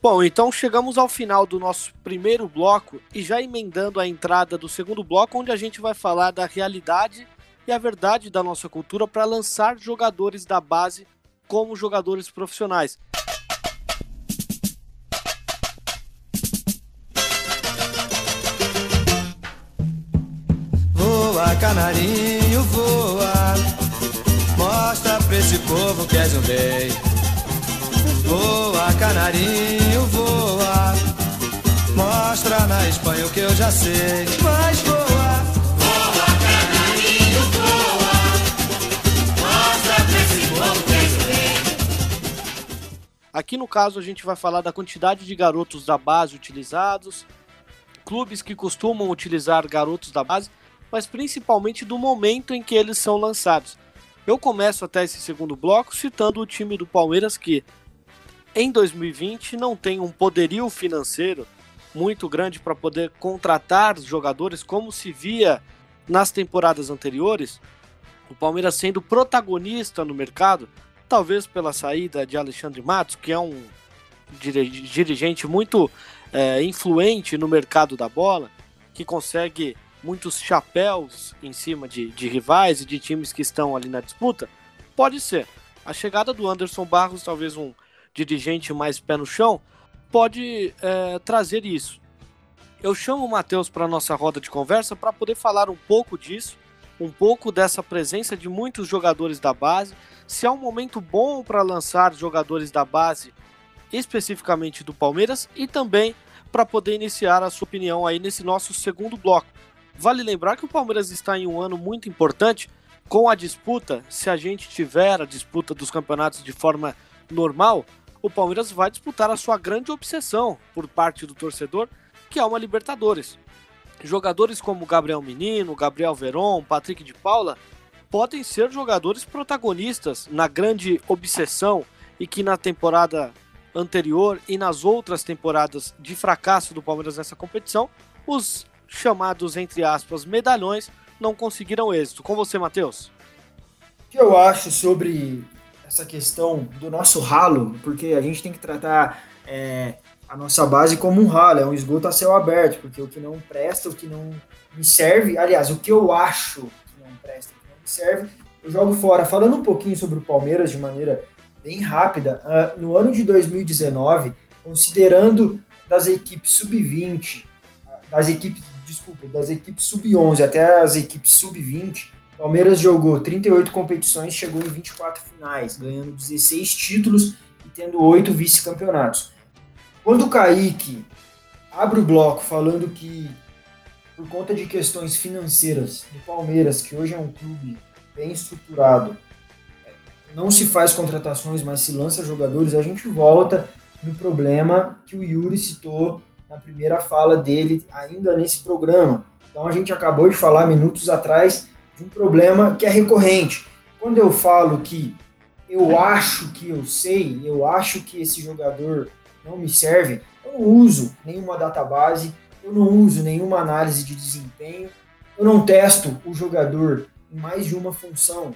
Bom, então chegamos ao final do nosso primeiro bloco e já emendando a entrada do segundo bloco, onde a gente vai falar da realidade e a verdade da nossa cultura para lançar jogadores da base como jogadores profissionais. Voa, canarinho, voa. Mostra pra esse povo que és um rei. Voa, canarinho, voa. Mostra na Espanha o que eu já sei. Mas voa. Canarinho, voa. Mostra pra esse povo que és um rei. Aqui no caso a gente vai falar da quantidade de garotos da base utilizados, clubes que costumam utilizar garotos da base mas principalmente do momento em que eles são lançados. Eu começo até esse segundo bloco citando o time do Palmeiras que em 2020 não tem um poderio financeiro muito grande para poder contratar jogadores como se via nas temporadas anteriores. O Palmeiras sendo protagonista no mercado, talvez pela saída de Alexandre Matos, que é um dirigente muito é, influente no mercado da bola, que consegue muitos chapéus em cima de, de rivais e de times que estão ali na disputa? Pode ser. A chegada do Anderson Barros, talvez um dirigente mais pé no chão, pode é, trazer isso. Eu chamo o Matheus para nossa roda de conversa para poder falar um pouco disso, um pouco dessa presença de muitos jogadores da base, se é um momento bom para lançar jogadores da base, especificamente do Palmeiras, e também para poder iniciar a sua opinião aí nesse nosso segundo bloco. Vale lembrar que o Palmeiras está em um ano muito importante com a disputa. Se a gente tiver a disputa dos campeonatos de forma normal, o Palmeiras vai disputar a sua grande obsessão por parte do torcedor, que é uma Libertadores. Jogadores como Gabriel Menino, Gabriel Veron, Patrick de Paula podem ser jogadores protagonistas na grande obsessão e que na temporada anterior e nas outras temporadas de fracasso do Palmeiras nessa competição, os chamados, entre aspas, medalhões, não conseguiram êxito. Com você, Matheus. O que eu acho sobre essa questão do nosso ralo, porque a gente tem que tratar é, a nossa base como um ralo, é um esgoto a céu aberto, porque o que não presta, o que não me serve, aliás, o que eu acho que não presta, o que não me serve, eu jogo fora. Falando um pouquinho sobre o Palmeiras de maneira bem rápida, uh, no ano de 2019, considerando das equipes sub-20, das equipes desculpa, das equipes sub-11 até as equipes sub-20, Palmeiras jogou 38 competições, chegou em 24 finais, ganhando 16 títulos e tendo 8 vice-campeonatos. Quando o Kaique abre o bloco falando que, por conta de questões financeiras do Palmeiras, que hoje é um clube bem estruturado, não se faz contratações, mas se lança jogadores, a gente volta no problema que o Yuri citou na primeira fala dele, ainda nesse programa. Então a gente acabou de falar minutos atrás de um problema que é recorrente. Quando eu falo que eu acho que eu sei, eu acho que esse jogador não me serve, eu não uso nenhuma database, eu não uso nenhuma análise de desempenho, eu não testo o jogador em mais de uma função.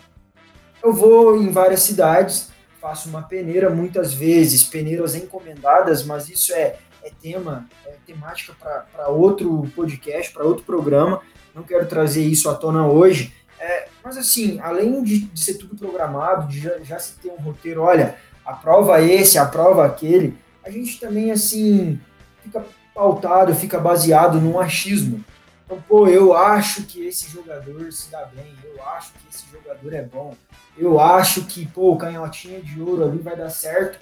Eu vou em várias cidades, faço uma peneira muitas vezes, peneiras encomendadas, mas isso é, é tema, é temática para outro podcast, para outro programa. Não quero trazer isso à tona hoje. É, mas assim, além de, de ser tudo programado, de já, já se ter um roteiro, olha, aprova esse, aprova aquele, a gente também assim fica pautado, fica baseado num achismo. Então, pô, eu acho que esse jogador se dá bem, eu acho que esse jogador é bom, eu acho que, pô, canhotinha de ouro ali vai dar certo.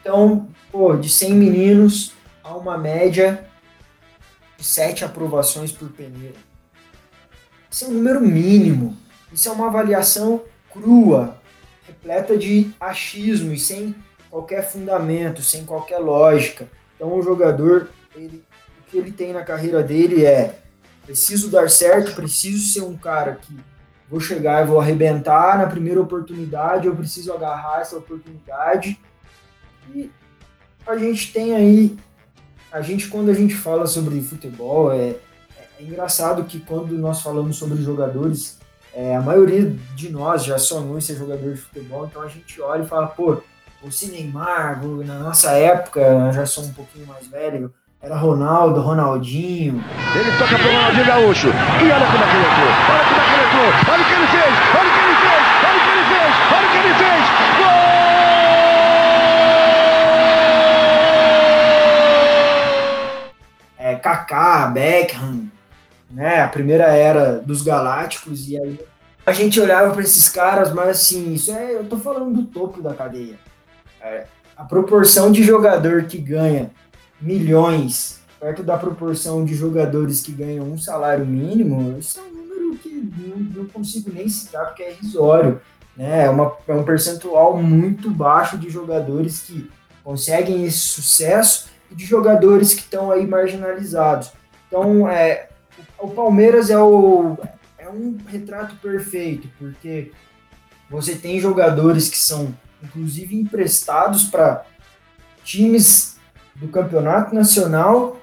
Então, pô, de 100 meninos, há uma média de 7 aprovações por peneira. Isso é um número mínimo. Isso é uma avaliação crua, repleta de achismo e sem qualquer fundamento, sem qualquer lógica. Então, o jogador, ele, o que ele tem na carreira dele é preciso dar certo, preciso ser um cara que vou chegar e vou arrebentar na primeira oportunidade, eu preciso agarrar essa oportunidade. E a gente tem aí, a gente quando a gente fala sobre futebol, é, é engraçado que quando nós falamos sobre jogadores, é, a maioria de nós já sonhou ser jogador de futebol, então a gente olha e fala, pô, você Neymar, na nossa época, já sou um pouquinho mais velho, era Ronaldo, Ronaldinho. Ele toca pro Ronaldinho Gaúcho. E olha como é que ele entrou. Olha como é que ele entrou. Olha o que ele fez. Kaká, Beckham, né? A primeira era dos Galácticos e aí a gente olhava para esses caras, mas assim, isso é, eu tô falando do topo da cadeia. É, a proporção de jogador que ganha milhões perto da proporção de jogadores que ganham um salário mínimo, isso é um número que não, não consigo nem citar porque é irrisório. Né? É, uma, é um percentual muito baixo de jogadores que conseguem esse sucesso de jogadores que estão aí marginalizados. Então, é, o Palmeiras é, o, é um retrato perfeito, porque você tem jogadores que são, inclusive, emprestados para times do campeonato nacional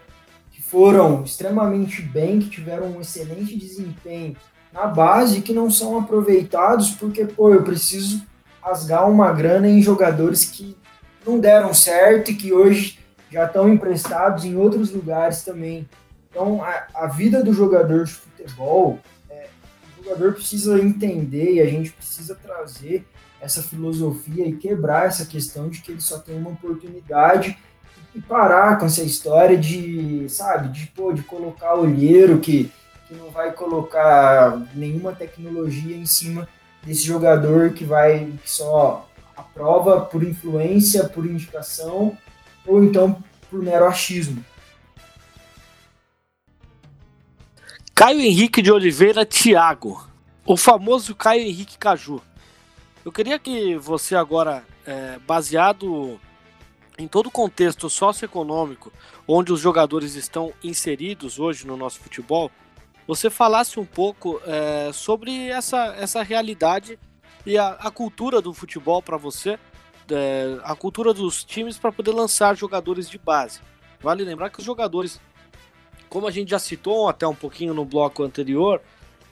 que foram extremamente bem, que tiveram um excelente desempenho na base que não são aproveitados porque, pô, eu preciso rasgar uma grana em jogadores que não deram certo e que hoje já estão emprestados em outros lugares também. Então, a, a vida do jogador de futebol, é, o jogador precisa entender e a gente precisa trazer essa filosofia e quebrar essa questão de que ele só tem uma oportunidade e parar com essa história de, sabe, de, pô, de colocar olheiro que, que não vai colocar nenhuma tecnologia em cima desse jogador que vai que só aprova por influência, por indicação ou então por mero achismo. Caio Henrique de Oliveira Thiago, o famoso Caio Henrique Caju. Eu queria que você agora, é, baseado em todo o contexto socioeconômico onde os jogadores estão inseridos hoje no nosso futebol, você falasse um pouco é, sobre essa, essa realidade e a, a cultura do futebol para você, é, a cultura dos times para poder lançar jogadores de base. Vale lembrar que os jogadores, como a gente já citou até um pouquinho no bloco anterior,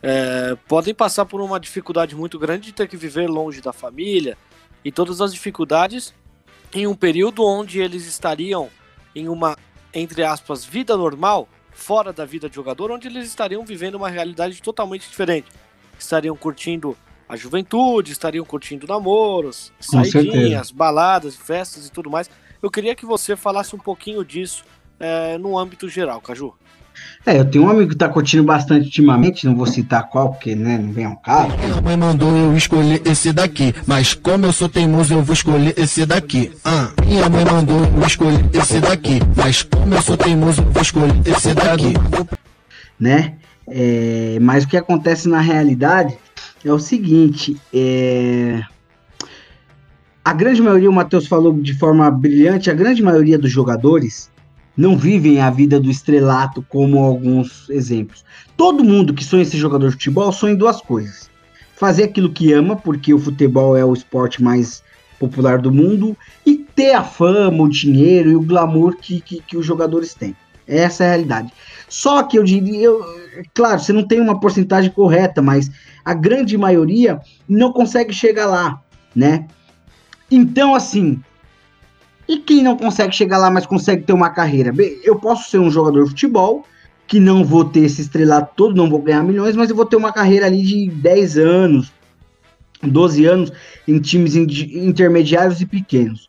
é, podem passar por uma dificuldade muito grande de ter que viver longe da família e todas as dificuldades em um período onde eles estariam em uma, entre aspas, vida normal, fora da vida de jogador, onde eles estariam vivendo uma realidade totalmente diferente. Estariam curtindo a juventude, estariam curtindo namoros, Com saidinhas, certeza. baladas, festas e tudo mais. Eu queria que você falasse um pouquinho disso é, no âmbito geral, Caju. É, eu tenho um amigo que tá curtindo bastante ultimamente, não vou citar qual, porque né, não vem ao caso. Minha mãe mandou eu escolher esse daqui, mas como eu sou teimoso, eu vou escolher esse daqui. Ah, minha mãe mandou eu escolher esse daqui, mas como eu sou teimoso, eu vou escolher esse daqui. né? É, mas o que acontece na realidade é o seguinte, é, a grande maioria, o Matheus falou de forma brilhante, a grande maioria dos jogadores não vivem a vida do estrelato como alguns exemplos. Todo mundo que sonha ser jogador de futebol sonha em duas coisas. Fazer aquilo que ama, porque o futebol é o esporte mais popular do mundo, e ter a fama, o dinheiro e o glamour que, que, que os jogadores têm. Essa é a realidade. Só que eu diria, eu, claro, você não tem uma porcentagem correta, mas a grande maioria não consegue chegar lá, né? Então, assim, e quem não consegue chegar lá, mas consegue ter uma carreira? Bem, eu posso ser um jogador de futebol, que não vou ter esse estrelado todo, não vou ganhar milhões, mas eu vou ter uma carreira ali de 10 anos, 12 anos, em times in- intermediários e pequenos.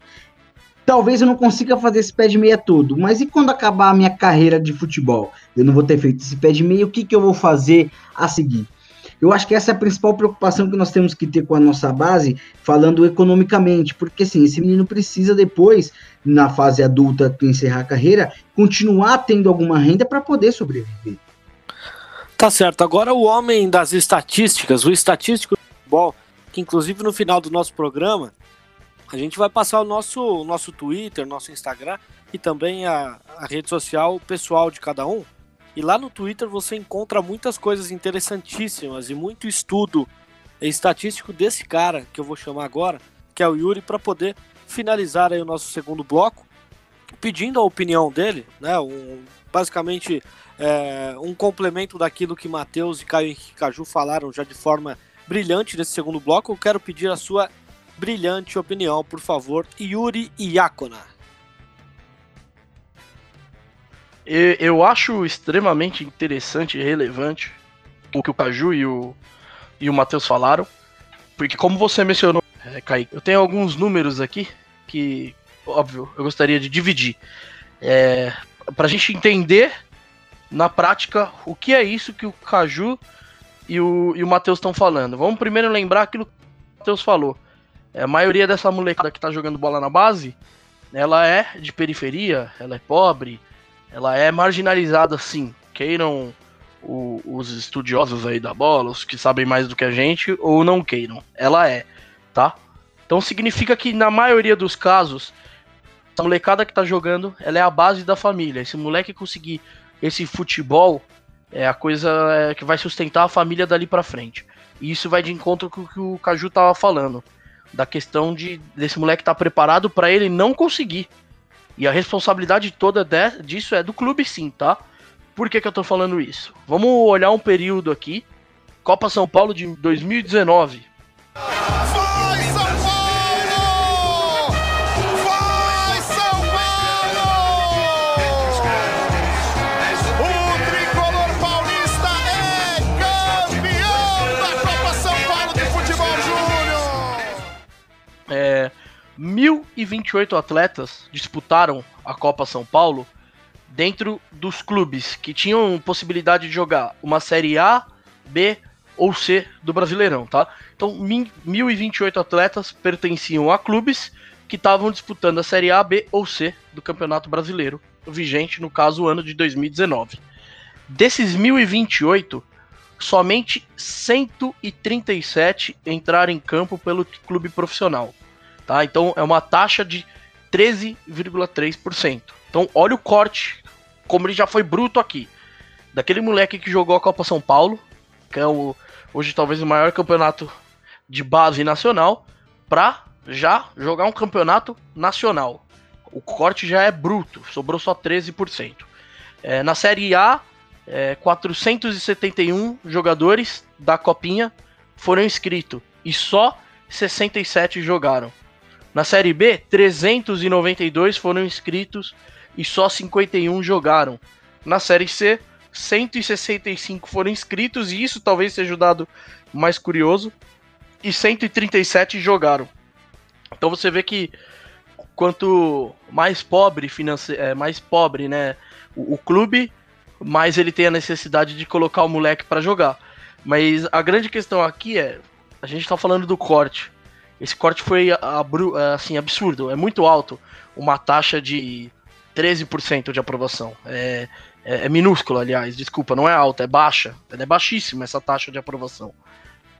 Talvez eu não consiga fazer esse pé de meia todo, mas e quando acabar a minha carreira de futebol? Eu não vou ter feito esse pé de meia, o que, que eu vou fazer a seguir? Eu acho que essa é a principal preocupação que nós temos que ter com a nossa base, falando economicamente, porque assim, esse menino precisa depois, na fase adulta, que encerrar a carreira, continuar tendo alguma renda para poder sobreviver. Tá certo. Agora o homem das estatísticas, o estatístico do futebol, que inclusive no final do nosso programa, a gente vai passar o nosso, nosso Twitter, nosso Instagram e também a, a rede social pessoal de cada um. E lá no Twitter você encontra muitas coisas interessantíssimas e muito estudo estatístico desse cara que eu vou chamar agora, que é o Yuri, para poder finalizar aí o nosso segundo bloco, pedindo a opinião dele, né? Um, basicamente é, um complemento daquilo que Matheus e Caio Henrique Caju falaram já de forma brilhante nesse segundo bloco. Eu quero pedir a sua brilhante opinião, por favor, Yuri Iacona. Eu acho extremamente interessante e relevante o que o Caju e o, e o Matheus falaram. Porque como você mencionou, é, Kaique, eu tenho alguns números aqui que, óbvio, eu gostaria de dividir. É, pra gente entender na prática o que é isso que o Caju e o, e o Matheus estão falando. Vamos primeiro lembrar aquilo que o Matheus falou. É, a maioria dessa molecada que tá jogando bola na base, ela é de periferia, ela é pobre, ela é marginalizada sim. Queiram o- os estudiosos aí da bola, os que sabem mais do que a gente, ou não queiram. Ela é, tá? Então significa que na maioria dos casos, essa molecada que tá jogando, ela é a base da família. Esse moleque conseguir esse futebol é a coisa é, que vai sustentar a família dali pra frente. E isso vai de encontro com o que o Caju tava falando. Da questão de desse moleque estar preparado pra ele não conseguir. E a responsabilidade toda de- disso é do clube sim, tá? Por que, que eu tô falando isso? Vamos olhar um período aqui. Copa São Paulo de 2019. É, 1.028 atletas disputaram a Copa São Paulo dentro dos clubes que tinham possibilidade de jogar uma Série A, B ou C do Brasileirão, tá? Então, mil- 1.028 atletas pertenciam a clubes que estavam disputando a Série A, B ou C do Campeonato Brasileiro, vigente no caso o ano de 2019. Desses 1.028, somente 137 entraram em campo pelo clube profissional. Tá? Então é uma taxa de 13,3%. Então olha o corte, como ele já foi bruto aqui. Daquele moleque que jogou a Copa São Paulo, que é o, hoje talvez o maior campeonato de base nacional, pra já jogar um campeonato nacional. O corte já é bruto, sobrou só 13%. É, na Série A, é, 471 jogadores da Copinha foram inscritos e só 67 jogaram. Na Série B, 392 foram inscritos e só 51 jogaram. Na Série C, 165 foram inscritos e isso talvez seja o dado mais curioso e 137 jogaram. Então você vê que quanto mais pobre finance... é, mais pobre, né, o, o clube, mais ele tem a necessidade de colocar o moleque para jogar. Mas a grande questão aqui é, a gente tá falando do corte. Esse corte foi assim absurdo, é muito alto, uma taxa de 13% de aprovação. É, é, é minúsculo, aliás, desculpa, não é alta, é baixa. Ela é baixíssima essa taxa de aprovação.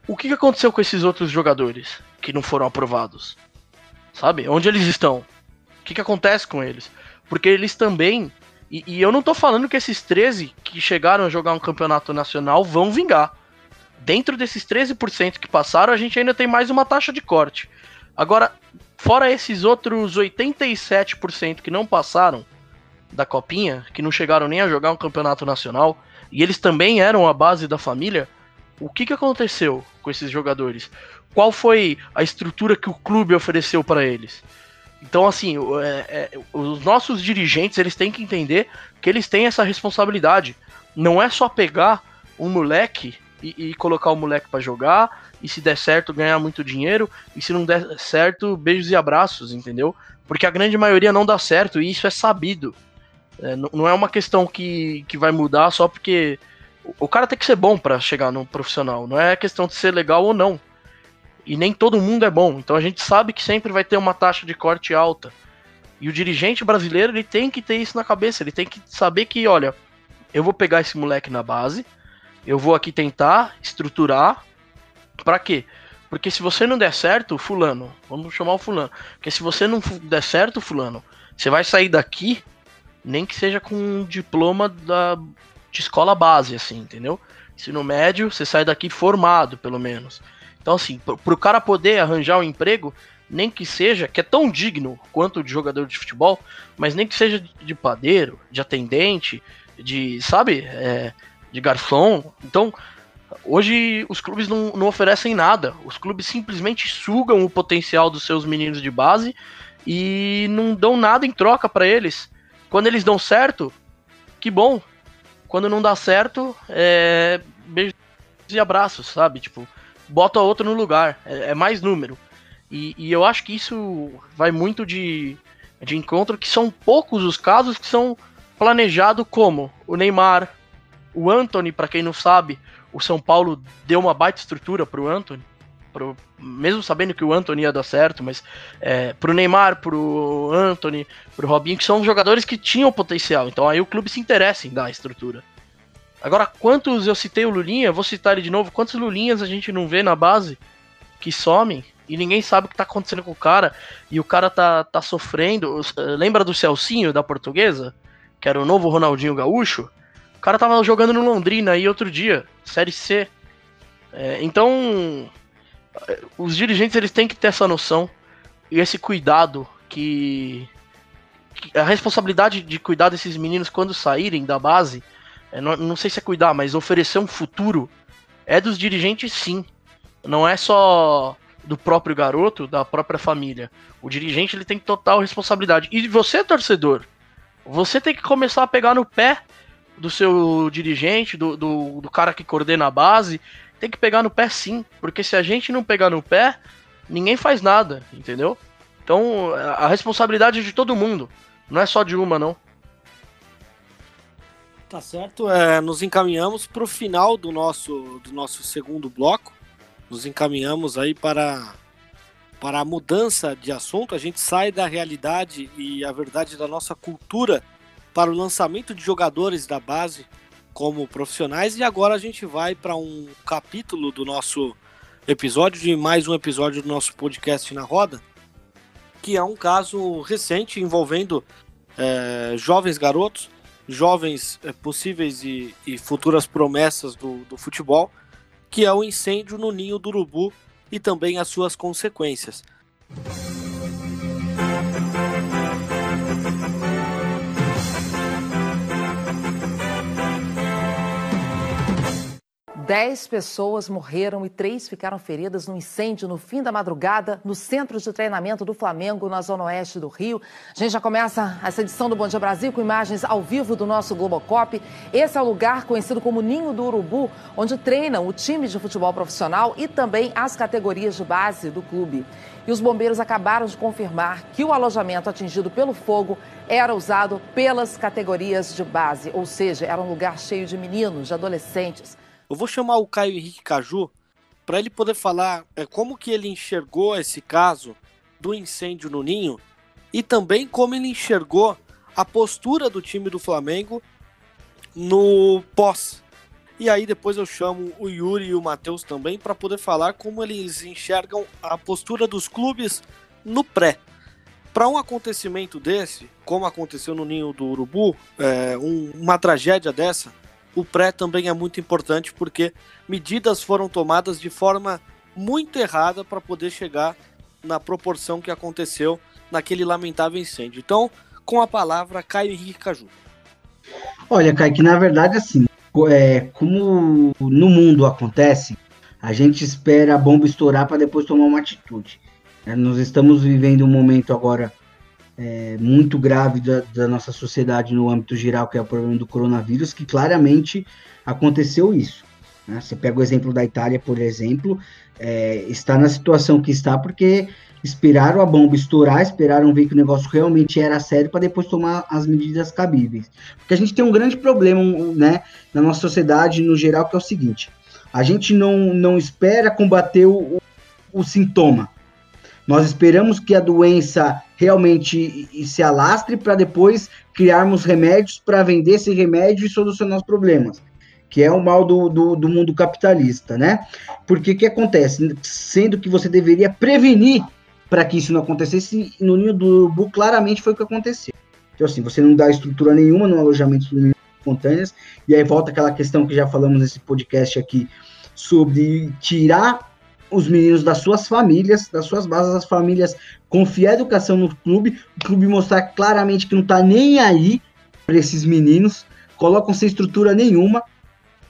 O que aconteceu com esses outros jogadores que não foram aprovados? Sabe? Onde eles estão? O que acontece com eles? Porque eles também. E, e eu não tô falando que esses 13 que chegaram a jogar um campeonato nacional vão vingar. Dentro desses 13% que passaram, a gente ainda tem mais uma taxa de corte. Agora, fora esses outros 87% que não passaram da copinha, que não chegaram nem a jogar um campeonato nacional, e eles também eram a base da família, o que, que aconteceu com esses jogadores? Qual foi a estrutura que o clube ofereceu para eles? Então, assim, é, é, os nossos dirigentes eles têm que entender que eles têm essa responsabilidade. Não é só pegar um moleque e, e colocar o moleque para jogar, e se der certo, ganhar muito dinheiro, e se não der certo, beijos e abraços, entendeu? Porque a grande maioria não dá certo, e isso é sabido. É, não é uma questão que, que vai mudar só porque o cara tem que ser bom para chegar no profissional, não é questão de ser legal ou não. E nem todo mundo é bom, então a gente sabe que sempre vai ter uma taxa de corte alta. E o dirigente brasileiro ele tem que ter isso na cabeça, ele tem que saber que, olha, eu vou pegar esse moleque na base, eu vou aqui tentar estruturar. Para quê? Porque se você não der certo, fulano, vamos chamar o fulano. Porque se você não der certo, fulano, você vai sair daqui, nem que seja com um diploma da, de escola base, assim, entendeu? Ensino médio, você sai daqui formado, pelo menos. Então, assim, para o cara poder arranjar um emprego, nem que seja, que é tão digno quanto de jogador de futebol, mas nem que seja de padeiro, de atendente, de, sabe, é, de garçom. Então, hoje os clubes não, não oferecem nada. Os clubes simplesmente sugam o potencial dos seus meninos de base e não dão nada em troca para eles. Quando eles dão certo, que bom. Quando não dá certo, é beijos e abraços, sabe? Tipo, bota outro no lugar. É, é mais número. E, e, eu acho que isso vai muito de, de encontro que são poucos os casos que são planejado como o Neymar, o Anthony, para quem não sabe, o São Paulo deu uma baita estrutura pro Anthony, pro, mesmo sabendo que o Anthony ia dar certo, mas é, pro Neymar, pro Anthony, pro Robinho, que são jogadores que tinham potencial, então aí o clube se interessa em dar a estrutura. Agora, quantos eu citei o Lulinha, vou citar ele de novo, quantos Lulinhas a gente não vê na base que somem e ninguém sabe o que tá acontecendo com o cara e o cara tá, tá sofrendo. Lembra do Celcinho da portuguesa? que era o novo Ronaldinho Gaúcho, o cara tava jogando no Londrina aí outro dia, Série C. É, então, os dirigentes eles têm que ter essa noção e esse cuidado que, que a responsabilidade de cuidar desses meninos quando saírem da base, não, não sei se é cuidar, mas oferecer um futuro é dos dirigentes sim. Não é só do próprio garoto, da própria família. O dirigente ele tem total responsabilidade. E você, torcedor, você tem que começar a pegar no pé do seu dirigente, do, do, do, cara que coordena a base. Tem que pegar no pé sim, porque se a gente não pegar no pé, ninguém faz nada, entendeu? Então a responsabilidade é de todo mundo, não é só de uma, não. Tá certo, é, nos encaminhamos para o final do nosso, do nosso segundo bloco. Nos encaminhamos aí para para a mudança de assunto, a gente sai da realidade e a verdade da nossa cultura para o lançamento de jogadores da base como profissionais. E agora a gente vai para um capítulo do nosso episódio, de mais um episódio do nosso podcast na roda, que é um caso recente envolvendo é, jovens garotos, jovens é, possíveis e, e, futuras promessas do, do futebol, que é o incêndio no ninho do urubu e também as suas consequências. Dez pessoas morreram e três ficaram feridas no incêndio no fim da madrugada no centro de treinamento do Flamengo, na zona oeste do Rio. A gente já começa essa edição do Bom Dia Brasil com imagens ao vivo do nosso Globocop. Esse é o lugar conhecido como Ninho do Urubu, onde treinam o time de futebol profissional e também as categorias de base do clube. E os bombeiros acabaram de confirmar que o alojamento atingido pelo fogo era usado pelas categorias de base, ou seja, era um lugar cheio de meninos, de adolescentes. Eu vou chamar o Caio Henrique Caju para ele poder falar é, como que ele enxergou esse caso do incêndio no Ninho e também como ele enxergou a postura do time do Flamengo no pós. E aí depois eu chamo o Yuri e o Matheus também para poder falar como eles enxergam a postura dos clubes no pré. Para um acontecimento desse, como aconteceu no Ninho do Urubu, é, um, uma tragédia dessa, o pré também é muito importante porque medidas foram tomadas de forma muito errada para poder chegar na proporção que aconteceu naquele lamentável incêndio. Então, com a palavra, Caio Henrique Caju. Olha, Caio, que na verdade, assim, é, como no mundo acontece, A gente espera a bomba estourar para depois tomar uma atitude. É, nós estamos vivendo um momento agora é, muito grave da, da, nossa sociedade no âmbito geral, que é o problema do coronavírus, que claramente aconteceu isso. Né? Você pega o exemplo da Itália, por exemplo, é, está na situação que está porque esperaram a bomba estourar, esperaram ver que o negócio realmente era sério para depois tomar as medidas cabíveis. Porque a gente tem um grande problema né, na nossa sociedade no geral, que é o seguinte: a gente não, não espera combater o, o, o sintoma. Nós esperamos que a doença realmente se alastre para depois criarmos remédios para vender esse remédio e solucionar os problemas que é o mal do, do, do mundo capitalista, né? Porque o que acontece? Sendo que você deveria prevenir para que isso não acontecesse, no ninho do urubu claramente foi o que aconteceu. Então, assim, você não dá estrutura nenhuma no alojamento espontâneas, e aí volta aquela questão que já falamos nesse podcast aqui, sobre tirar os meninos das suas famílias, das suas bases, as famílias confiar a educação no clube, o clube mostrar claramente que não tá nem aí para esses meninos, colocam sem estrutura nenhuma,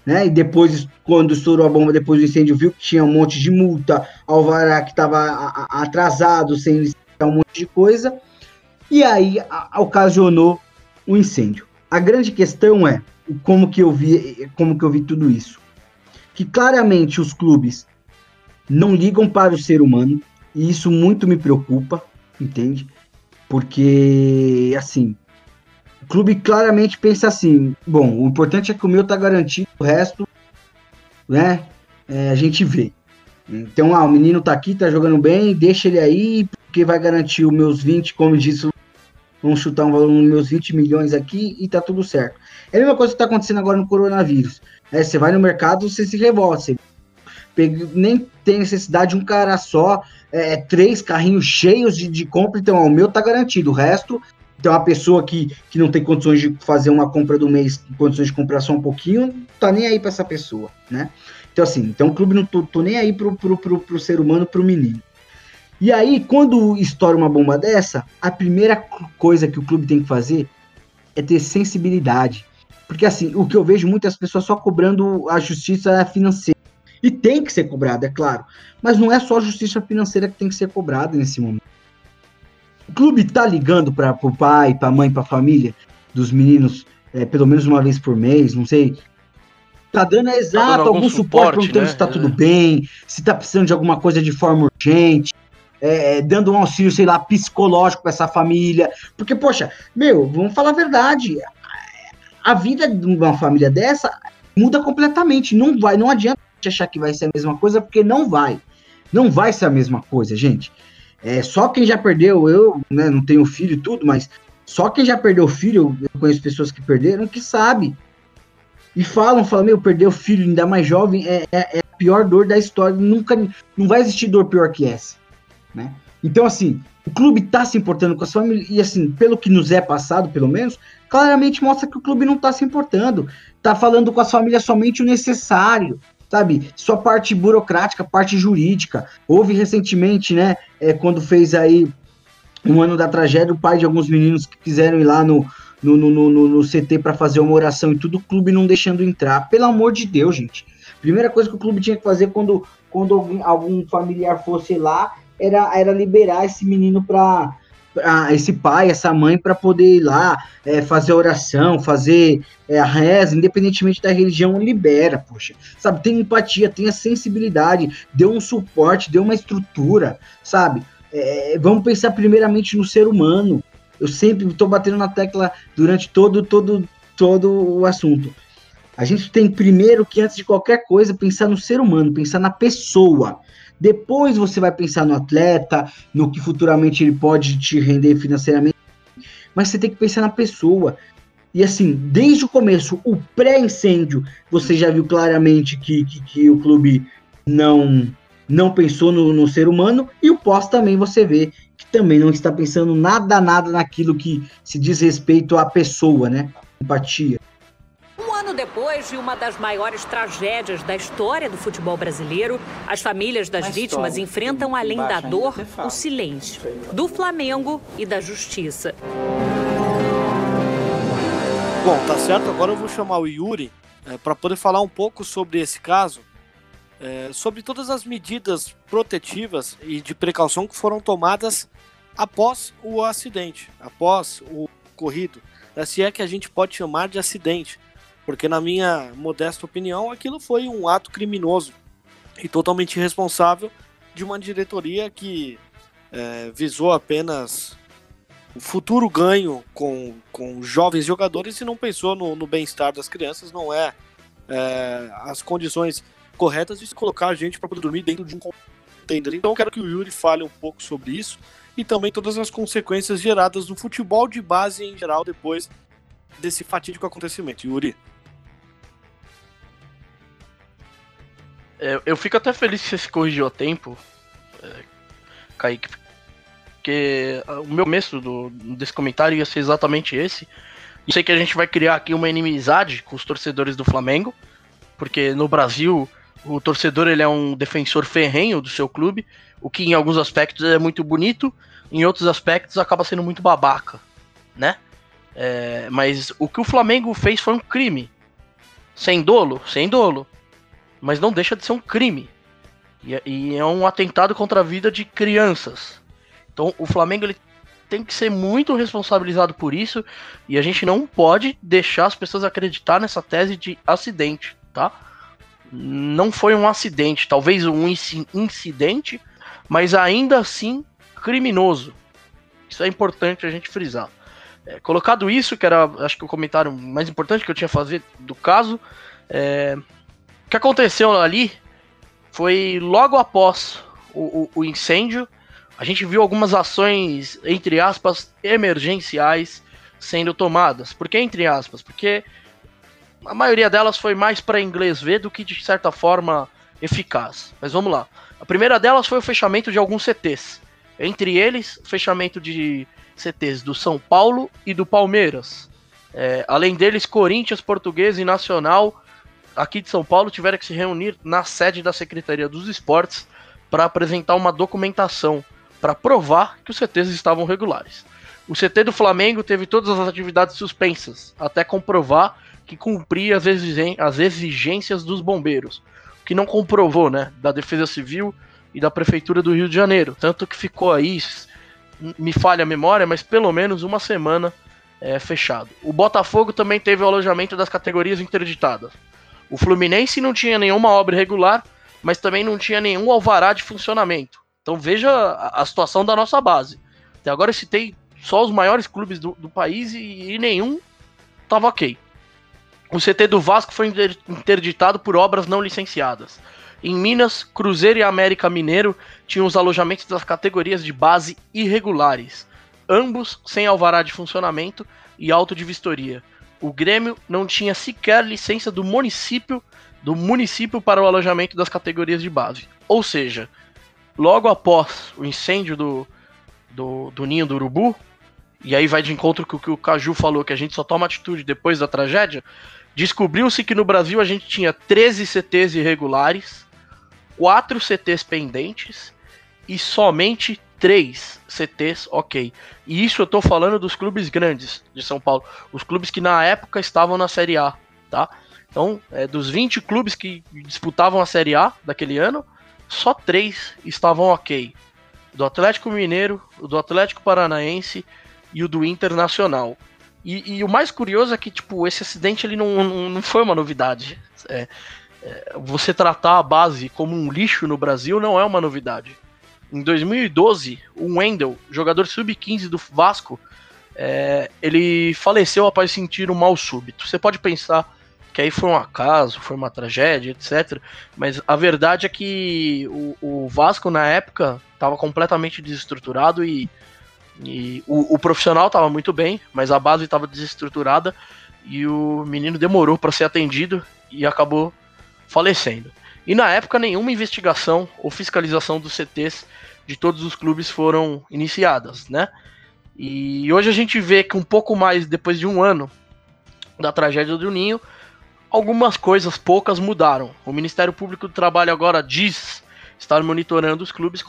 né? E depois, quando estourou a bomba, depois do incêndio, viu que tinha um monte de multa, alvará que estava atrasado, sem um monte de coisa, e aí a, ocasionou o incêndio. A grande questão é como que eu vi, como que eu vi tudo isso, que claramente os clubes não ligam para o ser humano e isso muito me preocupa, entende? Porque assim, o clube claramente pensa assim: bom, o importante é que o meu tá garantido, o resto, né? É, a gente vê. Então, ah, o menino tá aqui, tá jogando bem, deixa ele aí, porque vai garantir os meus 20, como disse, vamos chutar um valor nos meus 20 milhões aqui e tá tudo certo. É a mesma coisa que tá acontecendo agora no coronavírus. É, você vai no mercado, você se revolta. Você nem tem necessidade de um cara só, é, três carrinhos cheios de, de compra, então ó, o meu tá garantido. O resto então, a pessoa que, que não tem condições de fazer uma compra do mês, condições de comprar só um pouquinho, tá nem aí para essa pessoa, né? Então, assim, então o clube não tô, tô nem aí pro, pro, pro, pro ser humano, pro menino. E aí, quando estoura uma bomba dessa, a primeira coisa que o clube tem que fazer é ter sensibilidade. Porque, assim, o que eu vejo muitas pessoas só cobrando a justiça financeira. E tem que ser cobrada, é claro. Mas não é só a justiça financeira que tem que ser cobrada nesse momento. O clube tá ligando para o pai, para a mãe, para a família dos meninos, é, pelo menos uma vez por mês, não sei. Tá dando é, exato tá dando algum, algum, suporte, perguntando né? se tá é. tudo bem, se tá precisando de alguma coisa de forma urgente, é, dando um auxílio, sei lá, psicológico para essa família. Porque, poxa, meu, vamos falar a verdade. A vida de uma família dessa muda completamente. Não vai, não adianta achar que vai ser a mesma coisa, porque não vai. Não vai ser a mesma coisa, gente. É, só quem já perdeu, eu né, não tenho filho e tudo, mas só quem já perdeu filho, eu conheço pessoas que perderam, que sabe. E falam, falam, meu, perder o filho, ainda mais jovem, é, é, é, a pior dor da história. Nunca, não vai existir dor pior que essa. Né? Então, assim, o clube tá se importando com as famílias, e assim, pelo que nos é passado, pelo menos, claramente mostra que o clube não tá se importando. Tá falando com as famílias somente o necessário sabe? Só parte burocrática, parte jurídica. Houve recentemente, né, é, quando fez aí um ano da tragédia, o pai de alguns meninos que quiseram ir lá no, no, no, no, no CT para fazer uma oração e tudo, o clube não deixando entrar. Pelo amor de Deus, gente. Primeira coisa que o clube tinha que fazer quando, quando algum, algum familiar fosse lá era, era liberar esse menino para a, esse pai, essa mãe, para poder ir lá é, fazer oração, fazer é, a reza, independentemente da religião, libera, poxa. Sabe, tem empatia, tem a sensibilidade, deu um suporte, deu uma estrutura, sabe? É, vamos pensar primeiramente no ser humano. Eu sempre estou batendo na tecla durante todo, todo, todo o assunto. A gente tem primeiro que, antes de qualquer coisa, pensar no ser humano, pensar na pessoa. Depois você vai pensar no atleta, no que futuramente ele pode te render financeiramente. Mas você tem que pensar na pessoa. E assim, desde o começo, o pré-incêndio, você já viu claramente que, que, que, o clube não não pensou no, no ser humano. E o pós também você vê que também não está pensando nada, nada naquilo que se diz respeito à pessoa, né? Empatia depois de uma das maiores tragédias da história do futebol brasileiro, as famílias das vítimas enfrentam, além da dor, o silêncio do Flamengo e da justiça. Bom, tá certo. Agora eu vou chamar o Yuri é, para poder falar um pouco sobre esse caso. é, sobre todas as medidas protetivas e de precaução que foram tomadas após o acidente, após o ocorrido. Se é que a gente pode chamar de acidente, porque, na minha modesta opinião, aquilo foi um ato criminoso e totalmente irresponsável de uma diretoria que é, visou apenas o futuro ganho com, com jovens jogadores e não pensou no, no bem-estar das crianças, não é, é, as condições corretas de se colocar a gente para poder dormir dentro de um contender. Então eu quero que o Yuri fale um pouco sobre isso e também todas as consequências geradas no futebol de base em geral depois desse fatídico acontecimento. Yuri. É, eu fico até feliz que você se corrigiu a tempo, é, Kaique, porque o meu começo do, desse comentário ia ser exatamente esse. E sei que a gente vai criar aqui uma inimizade com os torcedores do Flamengo, porque no Brasil o torcedor ele é um defensor ferrenho do seu clube, o que em alguns aspectos é muito bonito, em outros aspectos acaba sendo muito babaca, né? É, mas o que o Flamengo fez foi um crime. Sem dolo? Sem dolo. Mas não deixa de ser um crime. E, é, e é um atentado contra a vida de crianças. Então o Flamengo ele tem que ser muito responsabilizado por isso. E a gente não pode deixar as pessoas acreditar nessa tese de acidente, tá? Não foi um acidente, talvez um incidente, mas ainda assim criminoso. Isso é importante a gente frisar. É, colocado isso, que era acho que o comentário mais importante que eu tinha a fazer do caso, é, o que aconteceu ali foi logo após o, o, o incêndio, a gente viu algumas ações, entre aspas, emergenciais sendo tomadas. Por que entre aspas? Porque a maioria delas foi mais para inglês ver do que de certa forma eficaz. Mas vamos lá. A primeira delas foi o fechamento de alguns CTs. Entre eles, o fechamento de CTs do São Paulo e do Palmeiras. É, além deles, Corinthians, Português e Nacional, aqui de São Paulo, tiveram que se reunir na sede da Secretaria dos Esportes para apresentar uma documentação para provar que os CTs estavam regulares. O CT do Flamengo teve todas as atividades suspensas, até comprovar que cumpria as exigências dos bombeiros, o que não comprovou, né, da Defesa Civil e da Prefeitura do Rio de Janeiro, tanto que ficou aí me falha a memória, mas pelo menos uma semana é, fechado. O Botafogo também teve o alojamento das categorias interditadas. O Fluminense não tinha nenhuma obra irregular, mas também não tinha nenhum alvará de funcionamento. Então veja a, a situação da nossa base. Até agora eu citei só os maiores clubes do, do país e, e nenhum estava ok. O CT do Vasco foi interditado por obras não licenciadas. Em Minas, Cruzeiro e América Mineiro tinham os alojamentos das categorias de base irregulares, ambos sem alvará de funcionamento e auto de vistoria. O Grêmio não tinha sequer licença do município do município para o alojamento das categorias de base. Ou seja, logo após o incêndio do, do, do ninho do urubu, e aí vai de encontro com o que o Caju falou, que a gente só toma atitude depois da tragédia, descobriu-se que no Brasil a gente tinha 13 CTs irregulares, quatro CTs pendentes e somente três CTs ok. E isso eu tô falando dos clubes grandes de São Paulo, os clubes que na época estavam na Série A, tá? Então, é, dos 20 clubes que disputavam a Série A daquele ano, só três estavam ok. Do Atlético Mineiro, do Atlético Paranaense e o do Internacional. E, e, o mais curioso é que, tipo, esse acidente ele não, não, não foi uma novidade. É, você tratar a base como um lixo no Brasil não é uma novidade. Em 2012, o Wendel, jogador sub-15 do Vasco, é, ele faleceu após sentir um mal súbito. Você pode pensar que aí foi um acaso, foi uma tragédia, etc. Mas a verdade é que o, o Vasco, na época, estava completamente desestruturado e, e o, o, profissional estava muito bem, mas a base estava desestruturada e o menino demorou para ser atendido e acabou falecendo. E na época nenhuma investigação ou fiscalização dos CTs de todos os clubes foram iniciadas, né? E hoje a gente vê que um pouco mais depois de um ano da tragédia do Ninho, algumas coisas poucas mudaram. O Ministério Público do Trabalho agora diz estar monitorando os clubes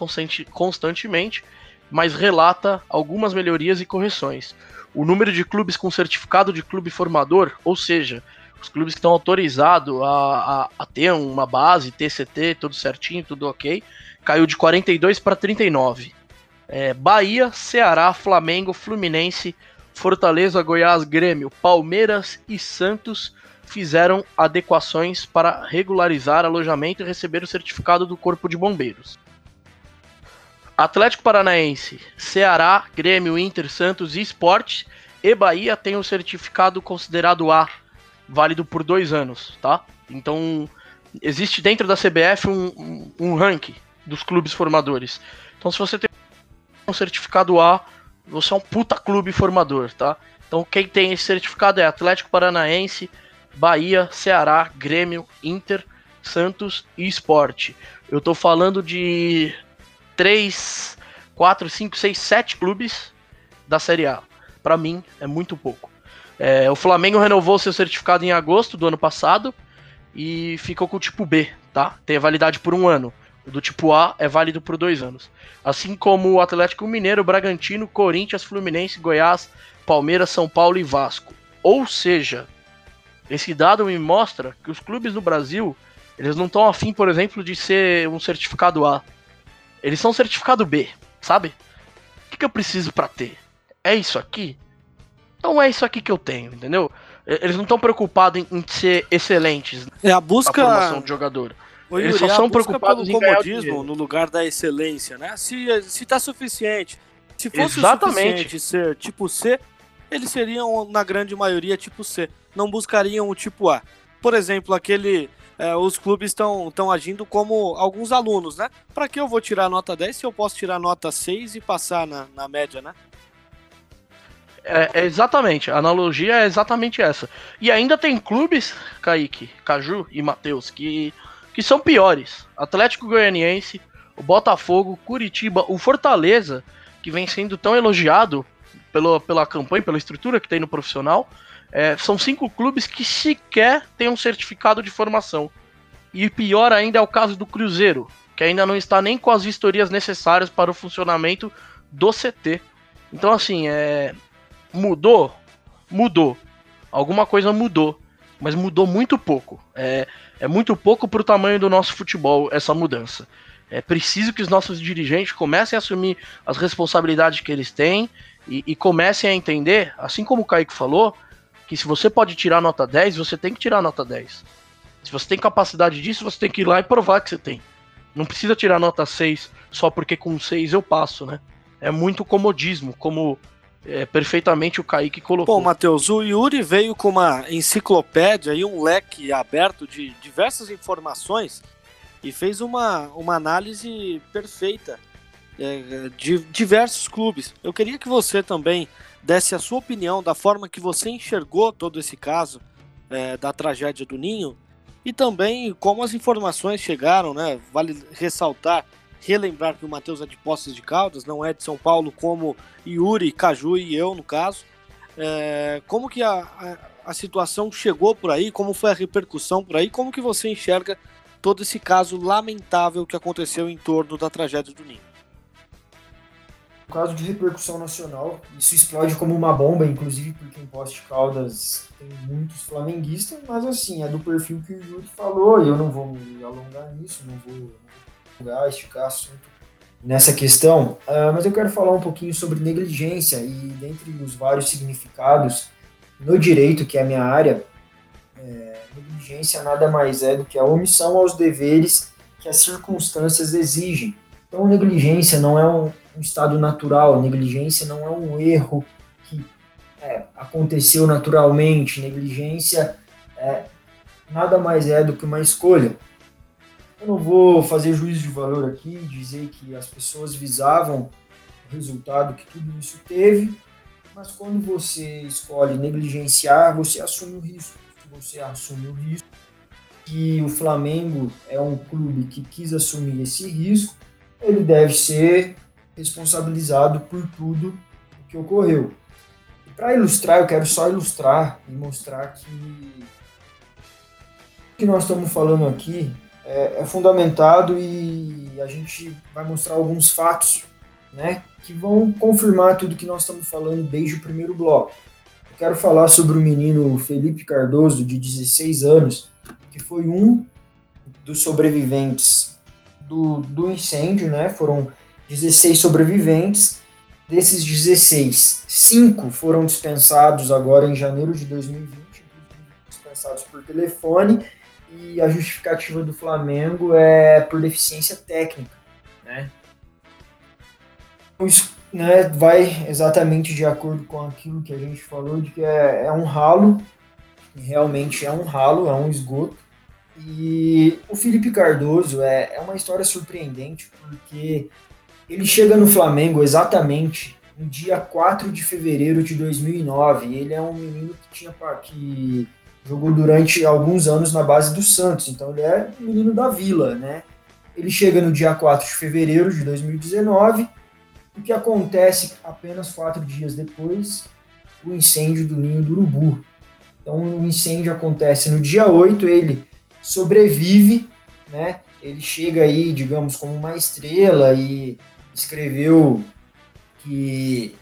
constantemente, mas relata algumas melhorias e correções. O número de clubes com certificado de clube formador, ou seja, os clubes que estão autorizados a, a, a, ter uma base, TCT, tudo certinho, tudo ok, caiu de 42 para 39. É, Bahia, Ceará, Flamengo, Fluminense, Fortaleza, Goiás, Grêmio, Palmeiras e Santos fizeram adequações para regularizar alojamento e receber o certificado do Corpo de Bombeiros. Atlético Paranaense, Ceará, Grêmio, Inter, Santos e Esporte e Bahia têm o certificado considerado A, válido por dois anos, tá? Então, existe dentro da CBF um, um, um ranking dos clubes formadores. Então, se você tem um certificado A, você é um puta clube formador, tá? Então, quem tem esse certificado é Atlético Paranaense, Bahia, Ceará, Grêmio, Inter, Santos e Esporte. Eu tô falando de 3, 4, 5, 6, 7 clubes da Série A. Para mim, é muito pouco. É, o Flamengo renovou seu certificado em agosto do ano passado e ficou com o tipo B, tá? Tem validade por um ano. O do tipo A é válido por dois anos. Assim como o Atlético Mineiro, Bragantino, Corinthians, Fluminense, Goiás, Palmeiras, São Paulo e Vasco. Ou seja, esse dado me mostra que os clubes do Brasil, eles não estão afim, por exemplo, de ser um certificado A. Eles são certificado B, sabe? O que, que eu preciso para ter? É isso aqui? Então é isso aqui que eu tenho, entendeu? Eles não estão preocupados em, em, ser excelentes. É a busca. Formação de jogador. Ô, Eles só são preocupados pelo comodismo no lugar da excelência, né? Se, se tá suficiente. Se fosse Exatamente. suficiente ser tipo C, eles seriam, na grande maioria, tipo C. Não buscariam o tipo A. Por exemplo, aquele. É, os clubes estão agindo como alguns alunos, né? Para que eu vou tirar nota 10 se eu posso tirar nota 6 e passar na, na média, né? É, é, exatamente, a analogia é exatamente essa. E ainda tem clubes, Kaique, Caju e Matheus, que, que são piores. Atlético Goianiense, o Botafogo, Curitiba, o Fortaleza, que vem sendo tão elogiado pelo, pela campanha, pela estrutura que tem no profissional. É, são cinco clubes que sequer têm um certificado de formação. E pior ainda é o caso do Cruzeiro, que ainda não está nem com as vistorias necessárias para o funcionamento do CT. Então, assim, é, Mudou? Mudou. Alguma coisa mudou. Mas mudou muito pouco. É, é muito pouco para o tamanho do nosso futebol essa mudança. É preciso que os nossos dirigentes comecem a assumir as responsabilidades que eles têm e, e comecem a entender, assim como o Kaique falou, que se você pode tirar nota 10, você tem que tirar nota 10. Se você tem capacidade disso, você tem que ir lá e provar que você tem. Não precisa tirar nota 6 só porque com 6 eu passo, né? É muito comodismo, como é, perfeitamente o Kaique colocou. Bom, Matheus, o Yuri veio com uma enciclopédia e um leque aberto de diversas informações e fez uma, uma análise perfeita é, de diversos clubes. Eu queria que você também desse a sua opinião da forma que você enxergou todo esse caso é, da tragédia do Ninho e também como as informações chegaram, né? Vale ressaltar relembrar que o Matheus é de Poços de Caldas, não é de São Paulo, como Yuri, Caju e eu, no caso. É, como que a, a, a, situação chegou por aí, como foi a repercussão por aí, como que você enxerga todo esse caso lamentável que aconteceu em torno da tragédia do Ninho? Caso de repercussão nacional, isso explode como uma bomba, inclusive porque em Poços de Caldas tem muitos flamenguistas, mas assim, é do perfil que o Yuri falou, e eu não vou me alongar nisso, não vou esticar assunto nessa questão, uh, mas eu quero falar um pouquinho sobre negligência e dentre os vários significados no direito, que é a minha área, é, negligência nada mais é do que a omissão aos deveres que as circunstâncias exigem. Então, negligência não é um, um estado natural, negligência não é um erro que é, aconteceu naturalmente, negligência é, nada mais é do que uma escolha. Não vou fazer juízo de valor aqui, dizer que as pessoas visavam o resultado que tudo isso teve, mas quando você escolhe negligenciar, você assume o risco. Você assume o risco que o Flamengo é um clube que quis assumir esse risco, ele deve ser responsabilizado por tudo o que ocorreu. Para ilustrar, eu quero só ilustrar e mostrar que o que nós estamos falando aqui é, é fundamentado e a gente vai mostrar alguns fatos né, que vão confirmar tudo que nós estamos falando desde o primeiro bloco. quero falar sobre o menino Felipe Cardoso, de 16 anos, que foi um dos sobreviventes do, do incêndio, né? Foram 16 sobreviventes. Desses 16, 5 foram dispensados agora em janeiro de 2020, dispensados por telefone, e a justificativa do Flamengo é por deficiência técnica, né? Isso né, vai exatamente de acordo com aquilo que a gente falou, de que é, é um ralo, realmente é um ralo, é um esgoto, e o Felipe Cardoso é, é uma história surpreendente, porque ele chega no Flamengo exatamente no dia 4 de fevereiro de 2009. Ele é um menino que, tinha, que jogou durante alguns anos na base do Santos, então ele é menino da vila, né? Ele chega no dia 4 de fevereiro de 2019, o que acontece apenas quatro dias depois, o incêndio do Ninho do Urubu. Então o incêndio acontece no dia 8, ele sobrevive, né? Ele chega aí, digamos, como uma estrela e escreveu que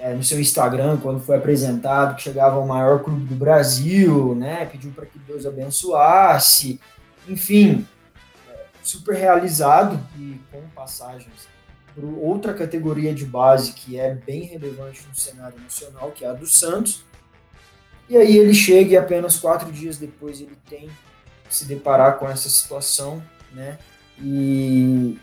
é, no seu Instagram, quando foi apresentado, que chegava ao maior clube do Brasil, né? Pediu para que Deus abençoasse, enfim, é, super realizado e com passagens por outra categoria de base que é bem relevante no cenário nacional, que é a do Santos. E aí ele chega e apenas quatro dias depois ele tem se deparar com essa situação, né? E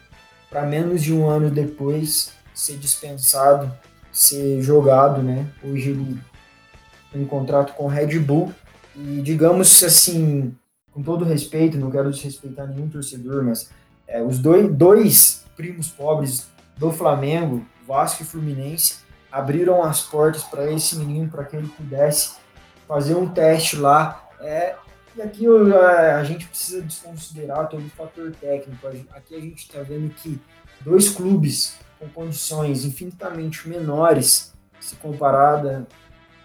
para menos de um ano depois ser dispensado, ser jogado, né? Hoje ele tem um contrato com Red Bull e digamos assim, com todo respeito, não quero desrespeitar nenhum torcedor, mas é, os dois, dois primos pobres do Flamengo, Vasco e Fluminense, abriram as portas para esse menino, para que ele pudesse fazer um teste lá. É, e aqui a, a gente precisa desconsiderar todo o fator técnico. Aqui a gente está vendo que dois clubes com condições infinitamente menores, se, comparada,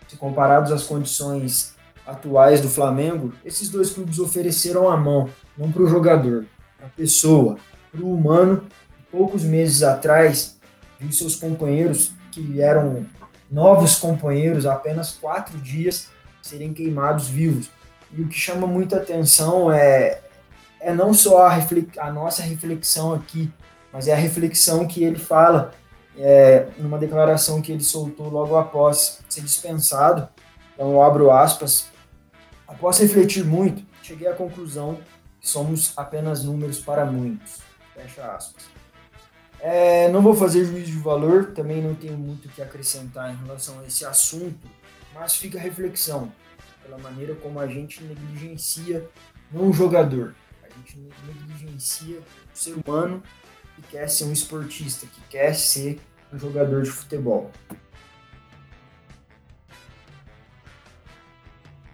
se comparados às condições atuais do Flamengo, esses dois clubes ofereceram a mão, não para o jogador, para a pessoa, para o humano. Poucos meses atrás, viu seus companheiros, que eram novos companheiros, apenas quatro dias, serem queimados vivos. E o que chama muita atenção é, é não só a, a nossa reflexão aqui, mas é a reflexão que ele fala é, numa declaração que ele soltou logo após ser dispensado. Então, eu abro aspas. Após refletir muito, cheguei à conclusão que somos apenas números para muitos. Fecha aspas. É, não vou fazer juízo de valor, também não tenho muito o que acrescentar em relação a esse assunto, mas fica a reflexão pela maneira como a gente negligencia não o jogador, a gente negligencia o ser humano que quer ser um esportista, que quer ser um jogador de futebol.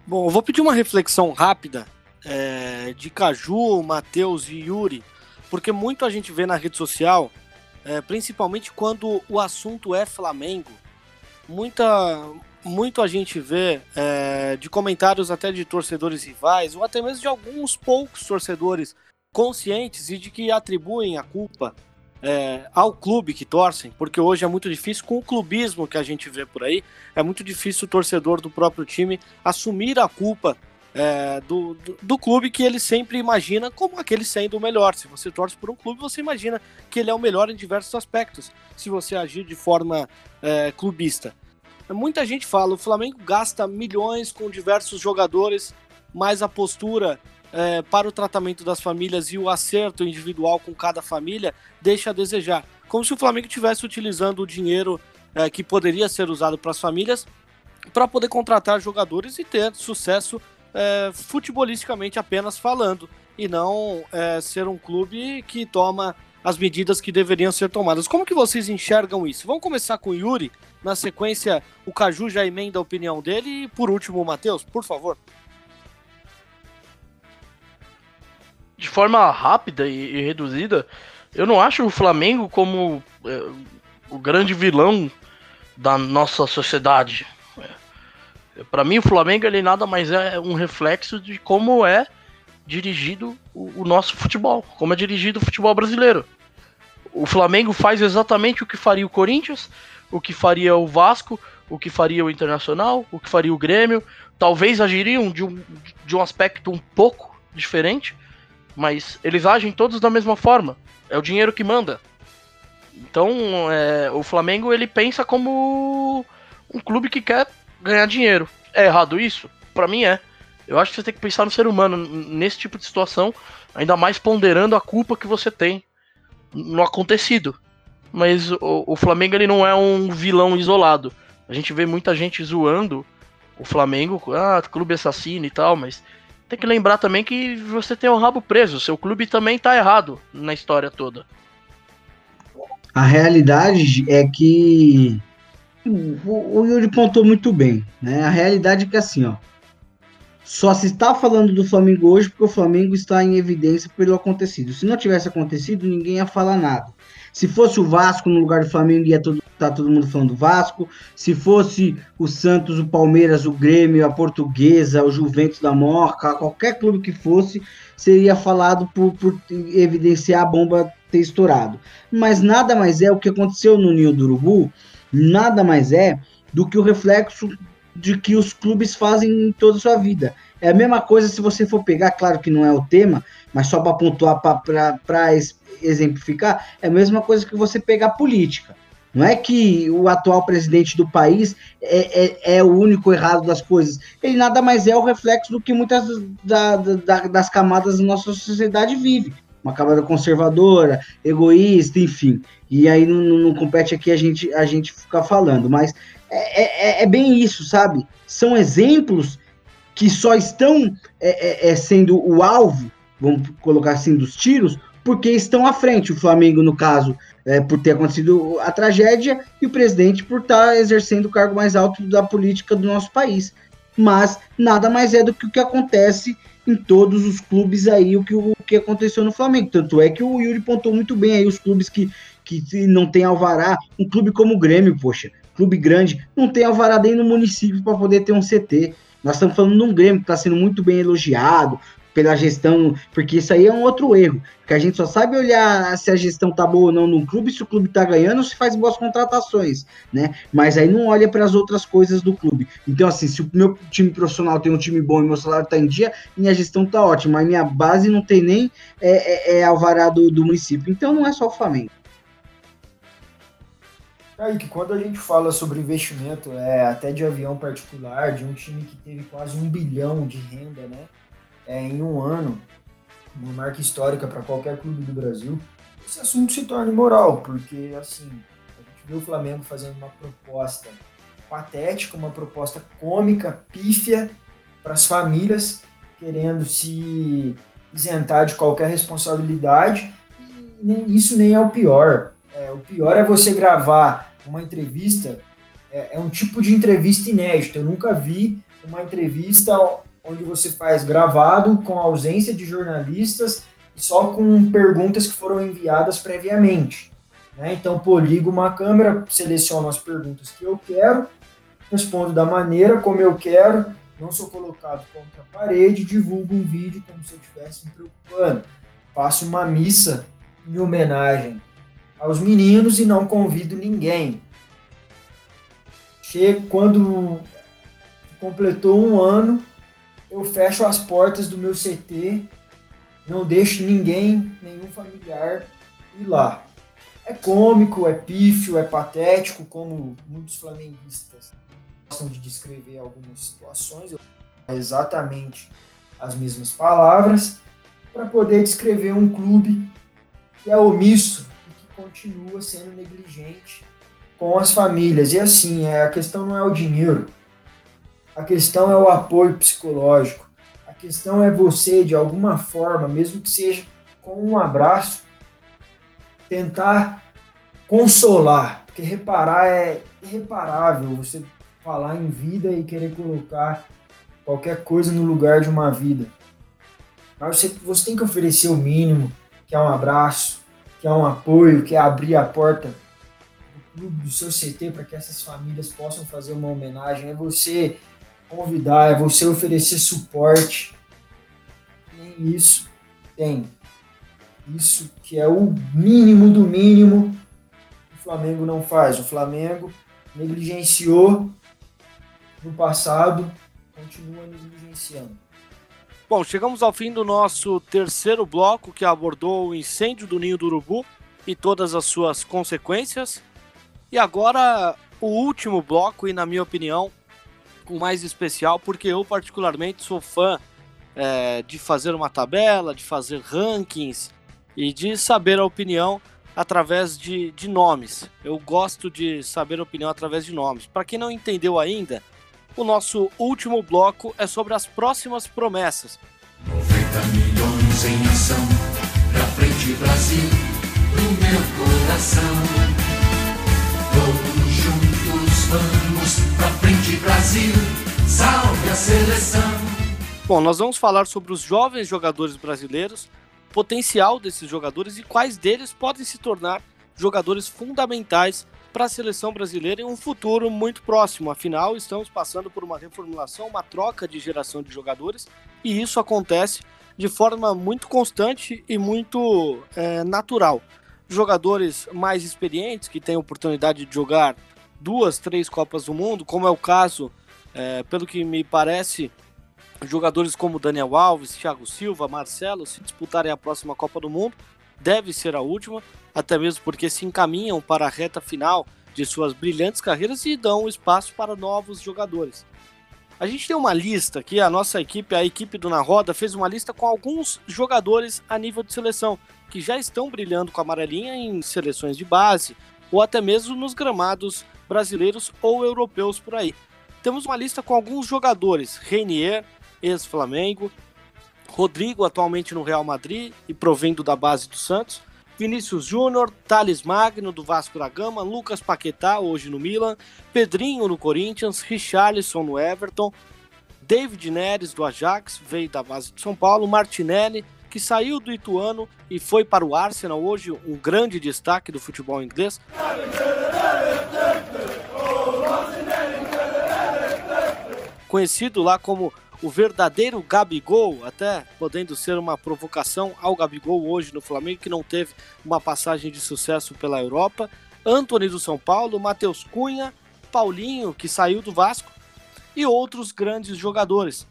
Bom, eu vou pedir uma reflexão rápida é, de Caju, Matheus e Yuri, porque muito a gente vê na rede social, é, principalmente quando o assunto é Flamengo, muita, muito a gente vê é, de comentários até de torcedores rivais, ou até mesmo de alguns poucos torcedores conscientes e de que atribuem a culpa é, ao clube que torcem, porque hoje é muito difícil, com o clubismo que a gente vê por aí, é muito difícil o torcedor do próprio time assumir a culpa é, do, do, do, clube que ele sempre imagina como aquele sendo o melhor. Se você torce por um clube, você imagina que ele é o melhor em diversos aspectos, se você agir de forma é, clubista. Muita gente fala, o Flamengo gasta milhões com diversos jogadores, mas a postura é, para o tratamento das famílias e o acerto individual com cada família deixa a desejar. Como se o Flamengo estivesse utilizando o dinheiro é, que poderia ser usado para as famílias para poder contratar jogadores e ter sucesso é, futebolisticamente apenas falando, e não é, ser um clube que toma as medidas que deveriam ser tomadas. Como que vocês enxergam isso? Vamos começar com o Yuri, na sequência, o Caju já emenda a opinião dele. E por último, o Matheus, por favor. De forma rápida e, e reduzida, eu não acho o Flamengo como é, o grande vilão da nossa sociedade. É, Para mim, o Flamengo ele nada mais é um reflexo de como é dirigido o, o nosso futebol, como é dirigido o futebol brasileiro. O Flamengo faz exatamente o que faria o Corinthians, o que faria o Vasco, o que faria o Internacional, o que faria o Grêmio. Talvez agiriam de um, de um aspecto um pouco diferente, mas eles agem todos da mesma forma. É o dinheiro que manda. Então, é, o Flamengo ele pensa como um clube que quer ganhar dinheiro. É errado isso? Para mim é. Eu acho que você tem que pensar no ser humano nesse tipo de situação, ainda mais ponderando a culpa que você tem no acontecido. Mas o, o Flamengo ele não é um vilão isolado. A gente vê muita gente zoando o Flamengo, ah, clube assassino e tal, mas tem que lembrar também que você tem o rabo preso, seu clube também tá errado na história toda. A realidade é que o, o Yuri pontou muito bem, né? A realidade é que assim, ó, só se está falando do Flamengo hoje porque o Flamengo está em evidência pelo acontecido. Se não tivesse acontecido, ninguém ia falar nada. Se fosse o Vasco no lugar do Flamengo, ia todo, tá todo mundo falando do Vasco. Se fosse o Santos, o Palmeiras, o Grêmio, a Portuguesa, o Juventus da Moca, qualquer clube que fosse, seria falado por, por evidenciar a bomba ter estourado. Mas nada mais é o que aconteceu no Ninho do Urubu, nada mais é do que o reflexo de que os clubes fazem em toda a sua vida. É a mesma coisa se você for pegar, claro que não é o tema, mas só para pontuar, para exemplificar, é a mesma coisa que você pegar política. Não é que o atual presidente do país é, é, é, o único errado das coisas. Ele nada mais é o reflexo do que muitas da, da, das camadas da nossa sociedade vive. Uma camada conservadora, egoísta, enfim. E aí não, não, compete aqui a gente, a gente ficar falando. Mas é, é, é bem isso, sabe? São exemplos que só estão é, é, é sendo o alvo, vamos colocar assim, dos tiros, porque estão à frente. O Flamengo, no caso, é, por ter acontecido a tragédia, e o presidente por estar tá exercendo o cargo mais alto da política do nosso país. Mas nada mais é do que o que acontece em todos os clubes aí, o que, o que aconteceu no Flamengo. Tanto é que o Yuri pontou muito bem aí os clubes que, que não tem alvará. Um clube como o Grêmio, poxa, clube grande, não tem alvará nem no município para poder ter um CT. Nós estamos falando de um Grêmio que está sendo muito bem elogiado pela gestão, porque isso aí é um outro erro, que a gente só sabe olhar se a gestão tá boa ou não no clube, se o clube tá ganhando, se faz boas contratações, né? Mas aí não olha para as outras coisas do clube. Então assim, se o meu time profissional tem um time bom e meu salário tá em dia, minha gestão tá ótima, mas minha base não tem nem é, é, é alvará do, do município. Então não é só o Flamengo. Kaique, quando a gente fala sobre investimento, é, até de avião particular, de um time que teve quase um bilhão de renda né, é, em um ano, uma marca histórica para qualquer clube do Brasil, esse assunto se torna imoral, porque assim, a gente vê o Flamengo fazendo uma proposta patética, uma proposta cômica, pífia para as famílias, querendo se isentar de qualquer responsabilidade, e nem, isso nem é o pior. É, o pior é você gravar uma entrevista é, é, um tipo de entrevista inédita. Eu nunca vi uma entrevista onde você faz gravado com ausência de jornalistas e só com perguntas que foram enviadas previamente. Né? Então, pô, ligo uma câmera, seleciono as perguntas que eu quero, respondo da maneira como eu quero, não sou colocado contra a parede, divulgo um vídeo como se eu estivesse me preocupando. Faço uma missa em homenagem aos meninos e não convido ninguém. Chego quando completou um ano, eu fecho as portas do meu CT, não deixo ninguém, nenhum familiar ir lá. É cômico, é pífio, é patético, como muitos flamenguistas gostam de descrever algumas situações, exatamente as mesmas palavras, para poder descrever um clube que é omisso continua sendo negligente com as famílias. E assim, é, a questão não é o dinheiro, a questão é o apoio psicológico, a questão é você, de alguma forma, mesmo que seja com um abraço, tentar consolar, porque reparar é irreparável você falar em vida e querer colocar qualquer coisa no lugar de uma vida. Mas você, você tem que oferecer o mínimo, que é um abraço, que é um apoio, que é abrir a porta do clube, do seu CT, para que essas famílias possam fazer uma homenagem, é você convidar, é você oferecer suporte. Nem isso tem. Isso que é o mínimo do mínimo. Flamengo não faz? O Flamengo negligenciou no passado, continua negligenciando. Bom, chegamos ao fim do nosso terceiro bloco que abordou o incêndio do Ninho do Urubu e todas as suas consequências. E agora o último bloco, e na minha opinião, o mais especial, porque eu particularmente sou fã é, de fazer uma tabela, de fazer rankings e de saber a opinião através de, de nomes. Eu gosto de saber a opinião através de nomes. Para quem não entendeu ainda, o nosso último bloco é sobre as próximas promessas. 90 milhões em ação, pra frente Brasil, do meu coração. Vamos pra frente Brasil, salve a seleção. Bom, nós vamos falar sobre os jovens jogadores brasileiros, potencial desses jogadores e quais deles podem se tornar jogadores fundamentais para a seleção brasileira em um futuro muito próximo. Afinal, estamos passando por uma reformulação, uma troca de geração de jogadores e isso acontece de forma muito constante e muito é, natural. Jogadores mais experientes que têm oportunidade de jogar duas, três Copas do Mundo, como é o caso, é, pelo que me parece, jogadores como Daniel Alves, Thiago Silva, Marcelo, se disputarem a próxima Copa do Mundo, deve ser a última, até mesmo porque se encaminham para a reta final de suas brilhantes carreiras e dão espaço para novos jogadores. A gente tem uma lista aqui, a nossa equipe, a equipe do Na Roda, fez uma lista com alguns jogadores a nível de seleção que já estão brilhando com a amarelinha em seleções de base ou até mesmo nos gramados brasileiros ou europeus por aí. Temos uma lista com alguns jogadores: Reinier, ex-Flamengo, Rodrigo, atualmente no Real Madrid e provendo da base do Santos, Vinícius Júnior, Thales Magno do Vasco da Gama, Lucas Paquetá, hoje no Milan, Pedrinho no Corinthians, Richarlison no Everton, David Neres do Ajax, veio da base de São Paulo, Martinelli, que saiu do Ituano e foi para o Arsenal, hoje um grande destaque do futebol inglês. Conhecido lá como o verdadeiro Gabigol, até podendo ser uma provocação ao Gabigol hoje no Flamengo, que não teve uma passagem de sucesso pela Europa. Antony do São Paulo, Matheus Cunha, Paulinho, que saiu do Vasco, e outros grandes jogadores.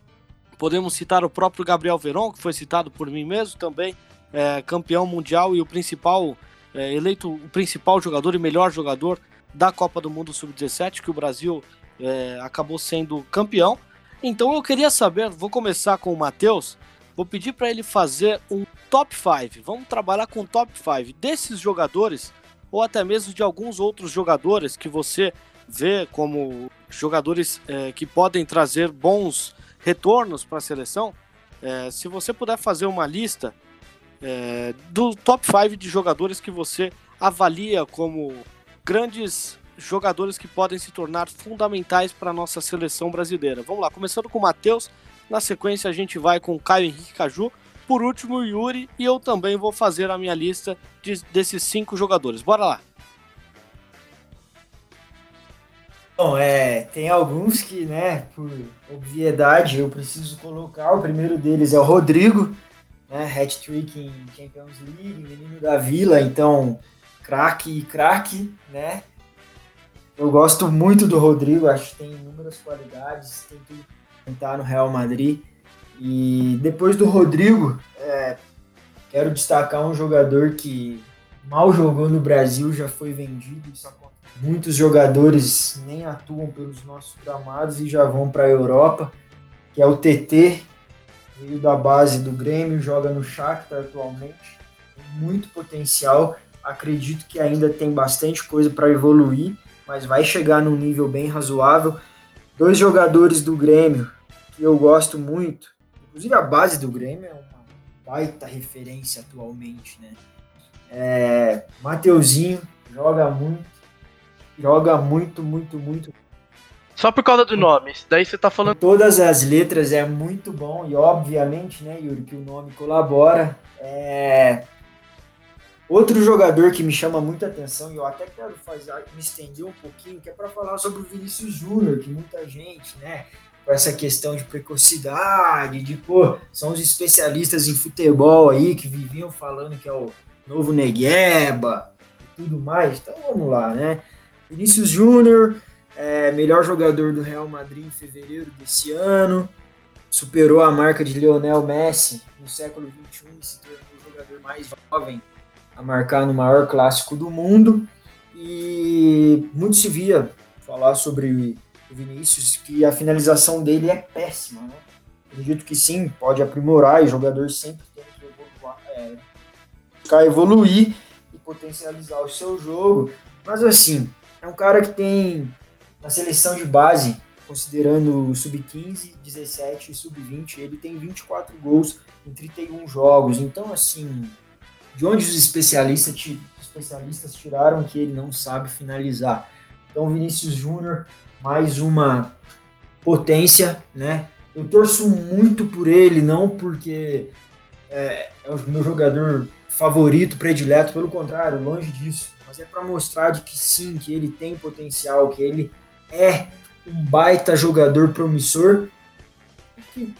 Podemos citar o próprio Gabriel Veron, que foi citado por mim mesmo também, é, campeão mundial e o principal, é, eleito o principal jogador e melhor jogador da Copa do Mundo Sub-17, que o Brasil é, acabou sendo campeão. Então eu queria saber, vou começar com o Matheus, vou pedir para ele fazer um top 5. Vamos trabalhar com top 5 desses jogadores ou até mesmo de alguns outros jogadores que você vê como jogadores é, que podem trazer bons retornos para a seleção. É, se você puder fazer uma lista é, do top 5 de jogadores que você avalia como grandes jogadores que podem se tornar fundamentais para a nossa seleção brasileira. Vamos lá, começando com o Matheus, na sequência a gente vai com o Caio Henrique Caju, por último o Yuri, e eu também vou fazer a minha lista de, desses cinco jogadores. Bora lá! Bom, é, tem alguns que, né, por obviedade, eu preciso colocar. O primeiro deles é o Rodrigo, né, hat-trick em Champions League, menino da Vila, então, craque, craque, né, eu gosto muito do Rodrigo, acho que tem inúmeras qualidades, tem que tentar no Real Madrid. E depois do Rodrigo, é, quero destacar um jogador que mal jogou no Brasil, já foi vendido. Muitos jogadores nem atuam pelos nossos gramados e já vão para a Europa, que é o TT, veio da base do Grêmio, joga no Shakhtar atualmente, muito potencial. Acredito que ainda tem bastante coisa para evoluir mas vai chegar num nível bem razoável. Dois jogadores do Grêmio que eu gosto muito, inclusive a base do Grêmio é uma baita referência atualmente, né? É, Mateuzinho joga muito, joga muito, muito, muito. Só por causa do nome, daí você tá falando. Todas as letras é muito bom e obviamente, né, Yuri, que o nome colabora. É, Outro jogador que me chama muita atenção, e eu até quero fazer, me estender um pouquinho, que é para falar sobre o Vinícius Júnior, que muita gente, né, com essa questão de precocidade, de, pô, são os especialistas em futebol aí que viviam falando que é o novo Negueba e tudo mais. Então vamos lá, né? Vinícius Júnior, é, melhor jogador do Real Madrid em fevereiro desse ano, superou a marca de Lionel Messi no século XXI e se tornou o jogador mais jovem a marcar no maior clássico do mundo. E muito se via falar sobre o Vinícius que a finalização dele é péssima, né? Acredito que sim, pode aprimorar e o jogador sempre tem que evoluir, é, buscar evoluir e potencializar o seu jogo. Mas assim, é um cara que tem na seleção de base, considerando sub-15, 17 e sub-20, ele tem 24 gols em 31 jogos. Então, assim, de onde os especialistas, especialistas tiraram que ele não sabe finalizar? Então, Vinícius Júnior, mais uma potência, né? Eu torço muito por ele, não porque é, é o meu jogador favorito, predileto, pelo contrário, longe disso. Mas é para mostrar de que sim, que ele tem potencial, que ele é um baita jogador promissor, que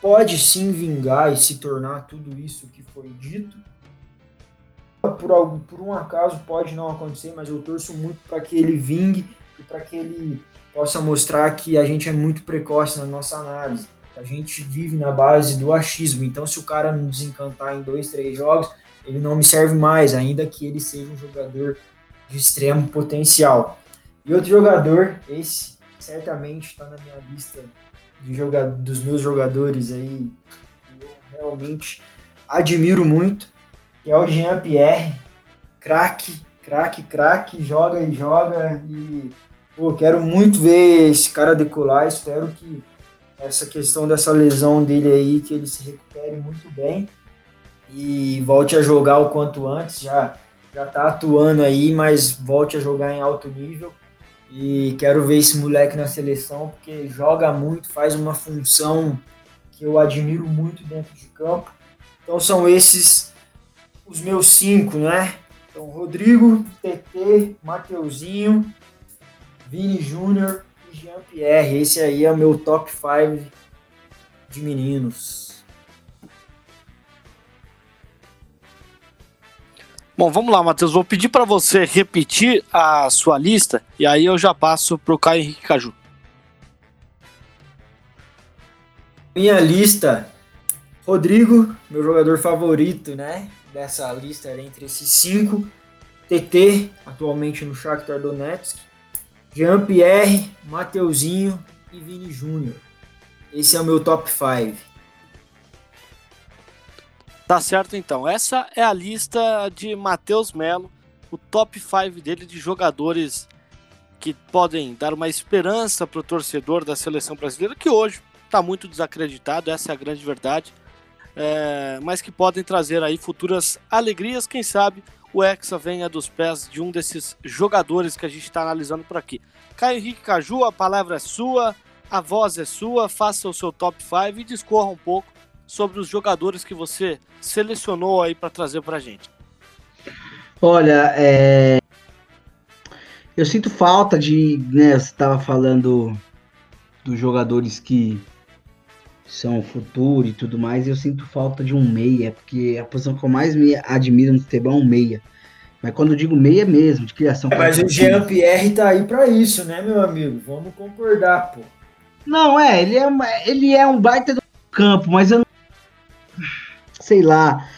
pode sim vingar e se tornar tudo isso que foi dito. Por, algum, por um acaso pode não acontecer, mas eu torço muito para que ele vingue e para que ele possa mostrar que a gente é muito precoce na nossa análise. A gente vive na base do achismo. Então, se o cara não desencantar em dois, três jogos, ele não me serve mais, ainda que ele seja um jogador de extremo potencial. E outro jogador, esse certamente está na minha lista de joga dos meus jogadores aí, que eu realmente admiro muito, que é o Jean Pierre, craque, craque, craque, joga e joga e Pô, quero muito ver esse cara decolar. Espero que essa questão dessa lesão dele aí, que ele se recupere muito bem e volte a jogar o quanto antes. Já já tá atuando aí, mas volte a jogar em alto nível. E quero ver esse moleque na seleção, porque joga muito, faz uma função que eu admiro muito dentro de campo. Então são esses os meus cinco, né? Então, Rodrigo, TT, Mateuzinho, Vini Júnior e Jean-Pierre. Esse aí é o meu top 5 de meninos. Bom, vamos lá, Matheus. Vou pedir para você repetir a sua lista e aí eu já passo para o Caio Henrique Caju. Minha lista, Rodrigo, meu jogador favorito, né? Dessa lista entre esses cinco. TT, atualmente no Shakhtar Donetsk. Jean-Pierre, Mateuzinho e Vini Júnior. Esse é o meu top 5. Tá certo então. Essa é a lista de Matheus Melo, o top 5 dele de jogadores que podem dar uma esperança para o torcedor da seleção brasileira, que hoje está muito desacreditado, essa é a grande verdade, é, mas que podem trazer aí futuras alegrias, quem sabe o Hexa venha dos pés de um desses jogadores que a gente está analisando por aqui. Caio Henrique Caju, a palavra é sua, a voz é sua, faça o seu top 5 e discorra um pouco sobre os jogadores que você selecionou aí para trazer para a gente. Olha, é... eu sinto falta de, né, você estava falando dos jogadores que são futuro e tudo mais, eu sinto falta de um meia, porque a posição que eu mais me admiro no futebol é um meia. Mas quando eu digo meia mesmo, de criação. É, mas o Jean Pierre tá aí para isso, né, meu amigo? Vamos concordar, pô. Não, é, ele é, ele é um baita do campo, mas eu não. Sei lá.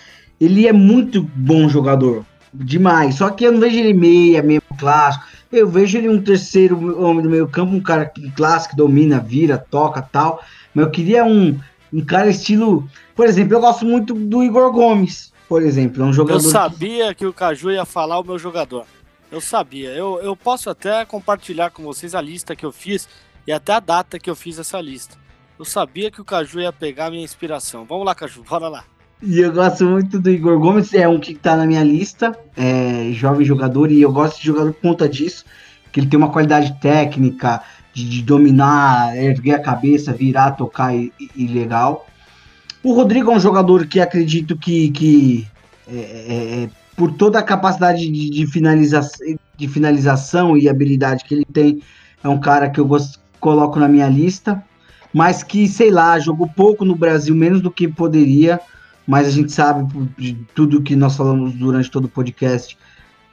Ele é muito bom jogador. Demais. Só que eu não vejo ele meia, mesmo clássico. Eu vejo ele um terceiro homem do meio campo, um cara clássico que domina, vira, toca tal. Mas eu queria um, um cara estilo. Por exemplo, eu gosto muito do Igor Gomes, por exemplo. É um jogador. Eu sabia que... que o Caju ia falar o meu jogador. Eu sabia. Eu, eu posso até compartilhar com vocês a lista que eu fiz e até a data que eu fiz essa lista. Eu sabia que o Caju ia pegar a minha inspiração. Vamos lá, Caju, bora lá. E eu gosto muito do Igor Gomes, é um que tá na minha lista, é jovem jogador, e eu gosto de jogador por conta disso, que ele tem uma qualidade técnica, de, de dominar, erguer a cabeça, virar, tocar e, legal. O Rodrigo é um jogador que acredito que, que é, é, é por toda a capacidade de, de, finaliza de finalização e habilidade que ele tem, é um cara que eu coloco na minha lista, mas que, sei lá, jogou pouco no Brasil, menos do que poderia, mas a gente sabe de tudo que nós falamos durante todo o podcast,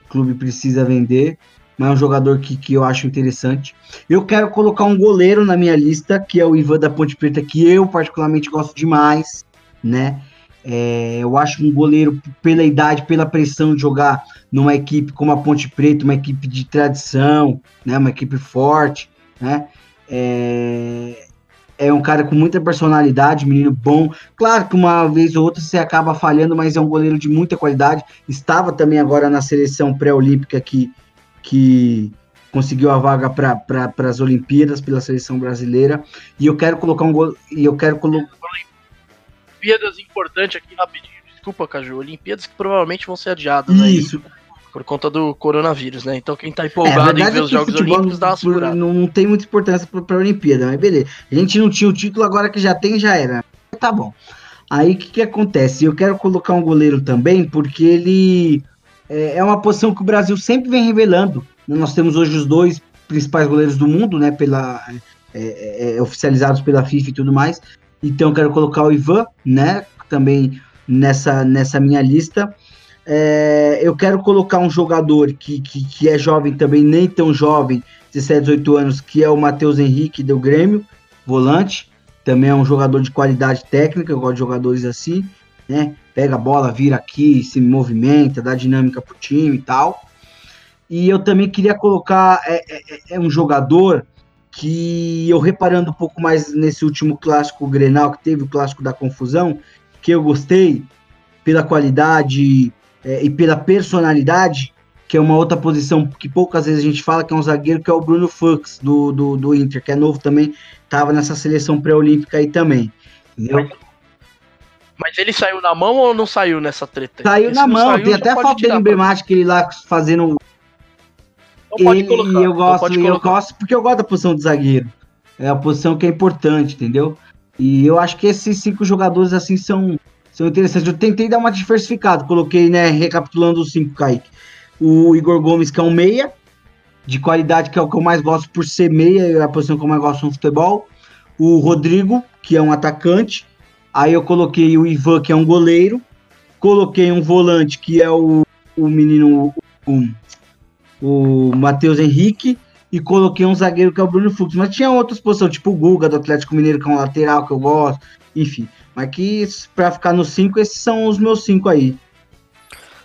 clube precisa vender, mas é um jogador que, que eu acho interessante. Eu quero colocar um goleiro na minha lista, que é o Ivan da Ponte Preta, que eu particularmente gosto demais, né? É, eu acho um goleiro, pela idade, pela pressão de jogar numa equipe como a Ponte Preta, uma equipe de tradição, né, uma equipe forte, né? É, é um cara com muita personalidade, menino bom. Claro que uma vez ou outra você acaba falhando, mas é um goleiro de muita qualidade. Estava também agora na seleção pré-olímpica que, que conseguiu a vaga para pra, as Olimpíadas pela seleção brasileira. E eu quero colocar um gol. E eu quero colocar. Olimpíadas importante aqui rapidinho. Desculpa, Caju. Olimpíadas que provavelmente vão ser adiadas. Isso. Aí por conta do coronavírus, né? Então quem tá empolgado é, em ver é os Jogos Olímpicos dá uma segurada. Não, não tem muita importância pra, pra Olimpíada, mas beleza. A gente não tinha o título, agora que já tem, já era. Tá bom. Aí o que, que acontece? Eu quero colocar um goleiro também, porque ele é, é uma posição que o Brasil sempre vem revelando. Nós temos hoje os dois principais goleiros do mundo, né? Pela, é, é, é oficializados pela FIFA e tudo mais. Então quero colocar o Ivan, né? Também nessa, nessa minha lista. É, eu quero colocar um jogador que, que, que, é jovem também, nem tão jovem, 17, 18 anos, que é o Matheus Henrique do Grêmio, volante. Também é um jogador de qualidade técnica, eu gosto de jogadores assim, né? Pega a bola, vira aqui, se movimenta, dá dinâmica pro time e tal. E eu também queria colocar é, é, é, é um jogador que eu reparando um pouco mais nesse último clássico Grenal que teve, o clássico da confusão, que eu gostei pela qualidade é, e pela personalidade, que é uma outra posição que poucas vezes a gente fala, que é um zagueiro, que é o Bruno Fux, do, do, do Inter, que é novo também, estava nessa seleção pré-olímpica aí também. Entendeu? Mas ele saiu na mão ou não saiu nessa treta? Saiu na mão, saiu, tem até a foto dele emblemática, ele lá fazendo. Não ele, colocar, eu gosto, eu gosto, porque eu gosto da posição de zagueiro. É a posição que é importante, entendeu? E eu acho que esses cinco jogadores assim são são interessantes. Eu tentei dar uma diversificada, coloquei, né, recapitulando os cinco, Kaique. O Igor Gomes, que é um meia, de qualidade, que é o que eu mais gosto por ser meia, é a posição que eu mais gosto no futebol. O Rodrigo, que é um atacante. Aí eu coloquei o Ivan, que é um goleiro. Coloquei um volante, que é o, o menino, o, o Matheus Henrique. E coloquei um zagueiro, que é o Bruno Fux. Mas tinha outras posições, tipo o Guga, do Atlético Mineiro, que é um lateral, que eu gosto. Enfim. Mas que para ficar nos cinco, esses são os meus cinco aí.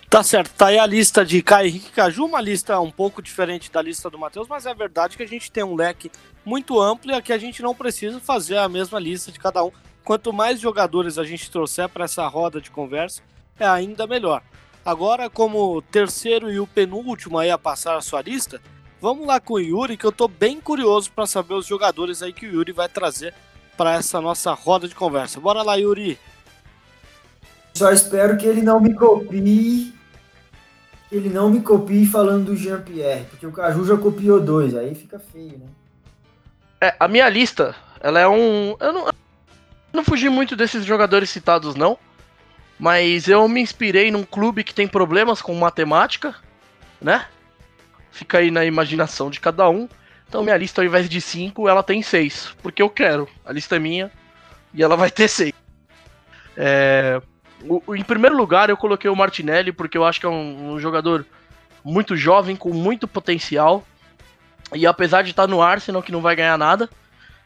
Tá certo, tá aí a lista de Caio Henrique Caju, uma lista um pouco diferente da lista do Matheus, mas é verdade que a gente tem um leque muito amplo e aqui a gente não precisa fazer a mesma lista de cada um. Quanto mais jogadores a gente trouxer para essa roda de conversa, é ainda melhor. Agora, como terceiro e o penúltimo aí a passar a sua lista, vamos lá com o Yuri, que eu tô bem curioso para saber os jogadores aí que o Yuri vai trazer para essa nossa roda de conversa. Bora lá, Yuri. Só espero que ele não me copie. Que ele não me copie falando do Jean-Pierre, porque o Caju já copiou dois, aí fica feio, né? É, a minha lista, ela é um. Eu não, não fugi muito desses jogadores citados, não. Mas eu me inspirei num clube que tem problemas com matemática, né? Fica aí na imaginação de cada um. Então minha lista, ao invés de 5, ela tem 6. Porque eu quero. A lista é minha e ela vai ter 6. É, em primeiro lugar, eu coloquei o Martinelli, porque eu acho que é um, um jogador muito jovem, com muito potencial. E apesar de estar no Arsenal, que não vai ganhar nada,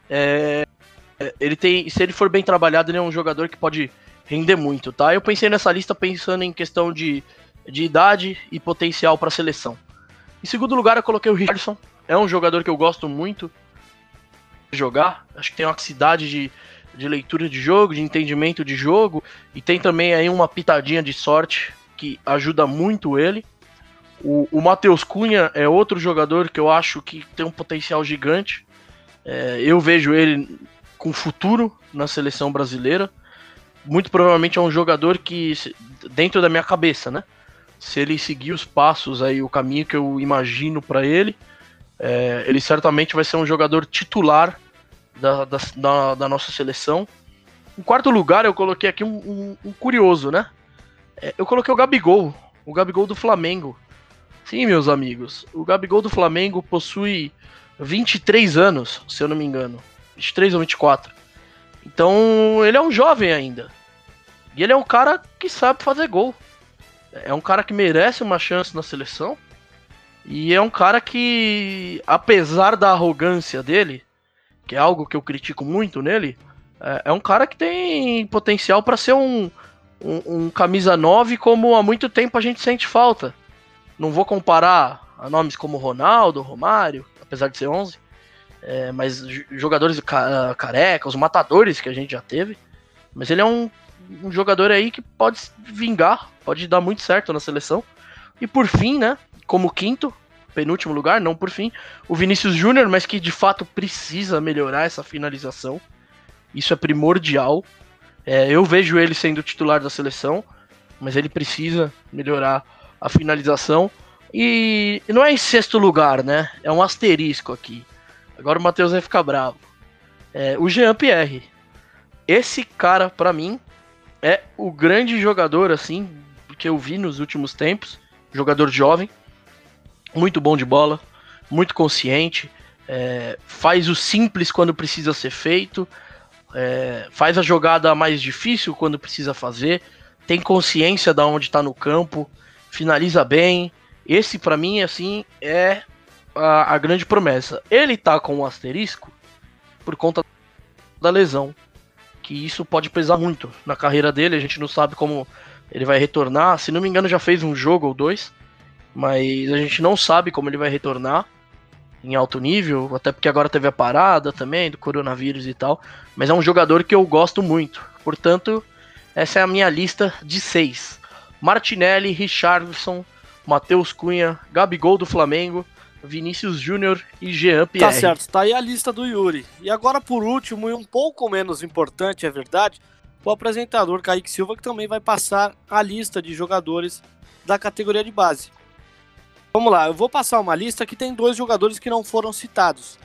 é, ele tem. Se ele for bem trabalhado, ele é um jogador que pode render muito, tá? Eu pensei nessa lista pensando em questão de, de idade e potencial para seleção. Em segundo lugar, eu coloquei o Richardson, é um jogador que eu gosto muito de jogar. Acho que tem uma cidade de, de leitura de jogo, de entendimento de jogo. E tem também aí uma pitadinha de sorte que ajuda muito ele. O, o Matheus Cunha é outro jogador que eu acho que tem um potencial gigante. É, eu vejo ele com futuro na seleção brasileira. Muito provavelmente é um jogador que, dentro da minha cabeça, né? Se ele seguir os passos aí, o caminho que eu imagino para ele, é, ele certamente vai ser um jogador titular da, da, da, da, nossa seleção. Em quarto lugar, eu coloquei aqui um, um, um curioso, né? É, eu coloquei o Gabigol, o Gabigol do Flamengo. Sim, meus amigos, o Gabigol do Flamengo possui 23 anos, se eu não me engano. 23 ou 24. Então, ele é um jovem ainda. E ele é um cara que sabe fazer gol. É um cara que merece uma chance na seleção E é um cara que, apesar da arrogância dele, que é algo que eu critico muito nele, é, é um cara que tem potencial para ser um, um, um, camisa 9 como há muito tempo a gente sente falta. Não vou comparar a nomes como Ronaldo, Romário, apesar de ser 11, é, mas jogadores careca, os matadores que a gente já teve. Mas ele é um, um jogador aí que pode vingar, pode dar muito certo na seleção. E por fim, né, como quinto, penúltimo lugar, não por fim, o Vinícius Júnior, mas que de fato precisa melhorar essa finalização. Isso é primordial. É, eu vejo ele sendo titular da seleção, mas ele precisa melhorar a finalização. E não é em sexto lugar, né? É um asterisco aqui. Agora o Matheus vai ficar bravo. É, o Jean Pierre. Esse cara, para mim, é o grande jogador, assim, que eu vi nos últimos tempos. Jogador jovem, muito bom de bola, muito consciente, é, faz o simples quando precisa ser feito, é, faz a jogada mais difícil quando precisa fazer, tem consciência da onde está no campo, finaliza bem. Esse para mim assim é a, a, grande promessa. Ele tá com um asterisco por conta da lesão, que isso pode pesar muito na carreira dele. A gente não sabe como ele vai retornar. Se não me engano, já fez um jogo ou dois mas a gente não sabe como ele vai retornar em alto nível, até porque agora teve a parada também do coronavírus e tal. Mas é um jogador que eu gosto muito. Portanto, essa é a minha lista de seis: Martinelli, Richardson, Matheus Cunha, Gabigol do Flamengo, Vinícius Júnior e Jean Pierre. Tá certo, tá aí a lista do Yuri. E agora, por último, e um pouco menos importante, é verdade, o apresentador Kaique Silva, que também vai passar a lista de jogadores da categoria de base. Vamos lá, eu vou passar uma lista que tem dois jogadores que não foram citados.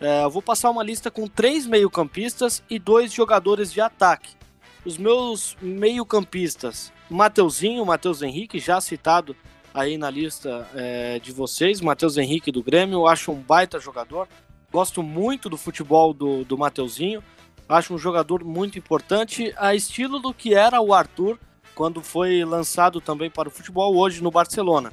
É, eu vou passar uma lista com três meio-campistas e dois jogadores de ataque. Os meus meio-campistas, Mateuzinho, Matheus Henrique, já citado aí na lista é, de vocês, Matheus Henrique do Grêmio, eu acho um baita jogador. Gosto muito do futebol do, do Mateuzinho, acho um jogador muito importante, a estilo do que era o Arthur quando foi lançado também para o futebol hoje no Barcelona.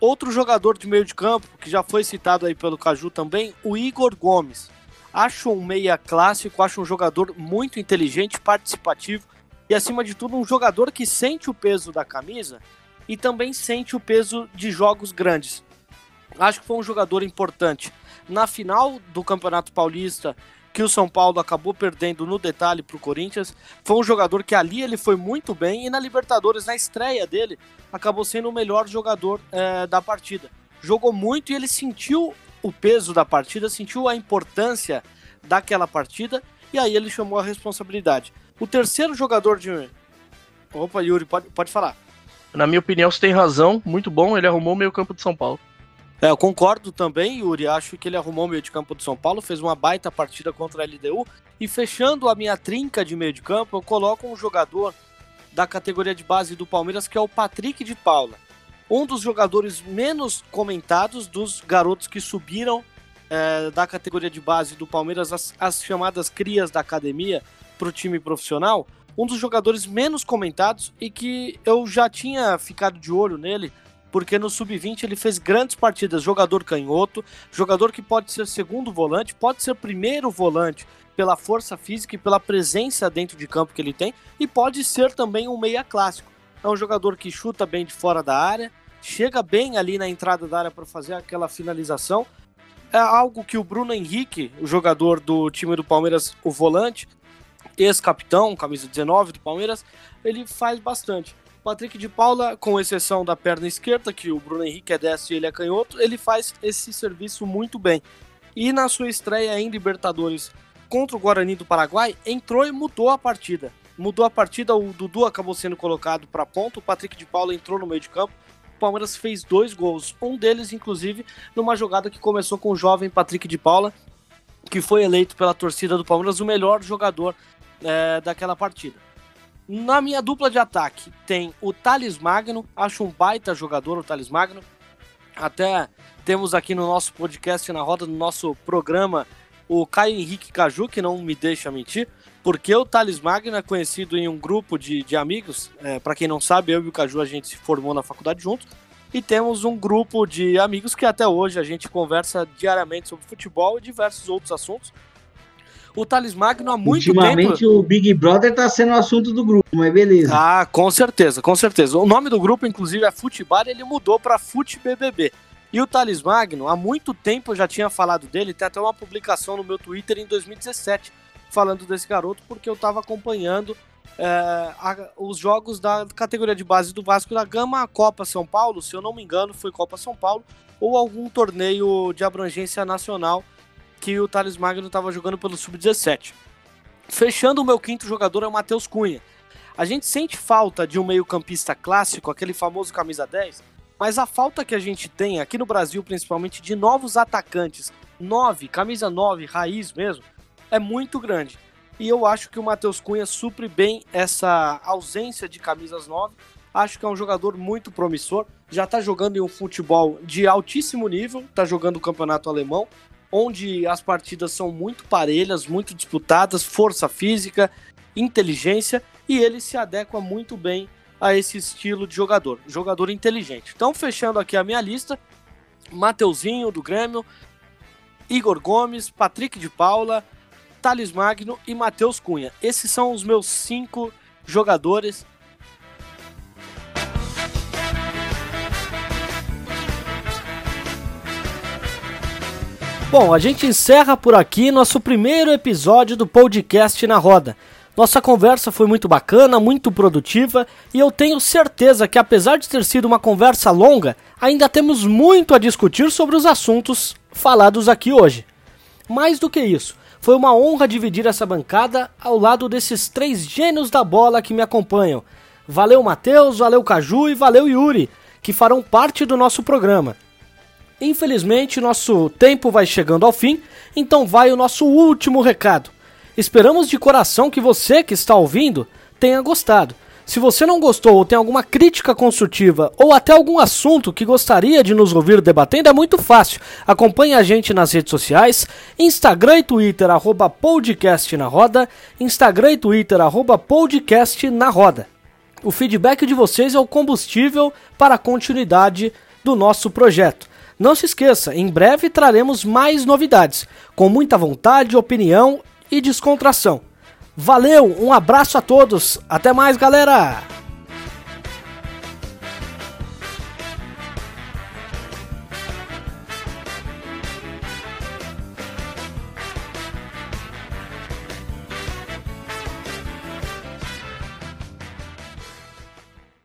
Outro jogador de meio de campo, que já foi citado aí pelo Caju também, o Igor Gomes. Acho um meia clássico, acho um jogador muito inteligente, participativo e, acima de tudo, um jogador que sente o peso da camisa e também sente o peso de jogos grandes. Acho que foi um jogador importante. Na final do Campeonato Paulista, que o São Paulo acabou perdendo no detalhe para o Corinthians. Foi um jogador que ali ele foi muito bem e na Libertadores, na estreia dele, acabou sendo o melhor jogador é, da partida. Jogou muito e ele sentiu o peso da partida, sentiu a importância daquela partida e aí ele chamou a responsabilidade. O terceiro jogador de. Opa, Yuri, pode, pode falar. Na minha opinião, você tem razão, muito bom, ele arrumou o meio campo de São Paulo. É, eu concordo também, Yuri. Acho que ele arrumou o meio de campo do São Paulo, fez uma baita partida contra a LDU. E fechando a minha trinca de meio de campo, eu coloco um jogador da categoria de base do Palmeiras, que é o Patrick de Paula. Um dos jogadores menos comentados dos garotos que subiram é, da categoria de base do Palmeiras, as, as chamadas crias da academia, para o time profissional. Um dos jogadores menos comentados e que eu já tinha ficado de olho nele porque no sub-20 ele fez grandes partidas, jogador canhoto, jogador que pode ser segundo volante, pode ser primeiro volante pela força física e pela presença dentro de campo que ele tem, e pode ser também um meia clássico. É um jogador que chuta bem de fora da área, chega bem ali na entrada da área para fazer aquela finalização. É algo que o Bruno Henrique, o jogador do time do Palmeiras, o volante, ex-capitão, camisa 19 do Palmeiras, ele faz bastante. Patrick de Paula, com exceção da perna esquerda, que o Bruno Henrique é destro e ele é canhoto, ele faz esse serviço muito bem. E na sua estreia em Libertadores contra o Guarani do Paraguai, entrou e mudou a partida. Mudou a partida, o Dudu acabou sendo colocado para ponta, o Patrick de Paula entrou no meio de campo. O Palmeiras fez dois gols, um deles, inclusive, numa jogada que começou com o jovem Patrick de Paula, que foi eleito pela torcida do Palmeiras o melhor jogador é, daquela partida. Na minha dupla de ataque tem o Thales Magno, acho um baita jogador o Thales Magno. Até temos aqui no nosso podcast, na roda do nosso programa, o Caio Henrique Caju, que não me deixa mentir, porque o Thales Magno é conhecido em um grupo de, de amigos. É, para quem não sabe, eu e o Caju a gente se formou na faculdade juntos. e temos um grupo de amigos que até hoje a gente conversa diariamente sobre futebol e diversos outros assuntos. O Thales Magno há muito Ultimamente tempo. o Big Brother tá sendo o assunto do grupo, mas beleza. Ah, com certeza, com certeza. O nome do grupo, inclusive, é Futebar, ele mudou para Fute BBB. E o Thales Magno, há muito tempo eu já tinha falado dele, tem até uma publicação no meu Twitter em 2017 falando desse garoto, porque eu estava acompanhando é, a- os jogos da categoria de base do Vasco da Gama, a Copa São Paulo, se eu não me engano, foi Copa São Paulo, ou algum torneio de abrangência nacional que o Thales Magno estava jogando pelo Sub-17. Fechando o meu quinto jogador é o Matheus Cunha. A gente sente falta de um meio-campista clássico, aquele famoso camisa 10, mas a falta que a gente tem aqui no Brasil, principalmente de novos atacantes, 9, camisa 9, raiz mesmo, é muito grande. E eu acho que o Matheus Cunha supre bem essa ausência de camisas 9. Acho que é um jogador muito promissor. Já tá jogando em um futebol de altíssimo nível, tá jogando o campeonato alemão, onde as partidas são muito parelhas, muito disputadas, força física, inteligência, e ele se adequa muito bem a esse estilo de jogador, jogador inteligente. Então, fechando aqui a minha lista, Mateuzinho do Grêmio, Igor Gomes, Patrick de Paula, Thales Magno e Matheus Cunha. Esses são os meus cinco jogadores. Bom, a gente encerra por aqui nosso primeiro episódio do podcast na roda. Nossa conversa foi muito bacana, muito produtiva e eu tenho certeza que, apesar de ter sido uma conversa longa, ainda temos muito a discutir sobre os assuntos falados aqui hoje. Mais do que isso, foi uma honra dividir essa bancada ao lado desses três gênios da bola que me acompanham. Valeu, Matheus, valeu, Caju e valeu, Yuri, que farão parte do nosso programa. Infelizmente, nosso tempo vai chegando ao fim, então vai o nosso último recado. Esperamos de coração que você que está ouvindo tenha gostado. Se você não gostou ou tem alguma crítica construtiva ou até algum assunto que gostaria de nos ouvir debatendo, é muito fácil. Acompanhe a gente nas redes sociais, Instagram e Twitter, arroba podcast na roda, Instagram e Twitter, arroba podcast na roda. O feedback de vocês é o combustível para a continuidade do nosso projeto. Não se esqueça, em breve traremos mais novidades, com muita vontade, opinião e descontração. Valeu, um abraço a todos, até mais, galera!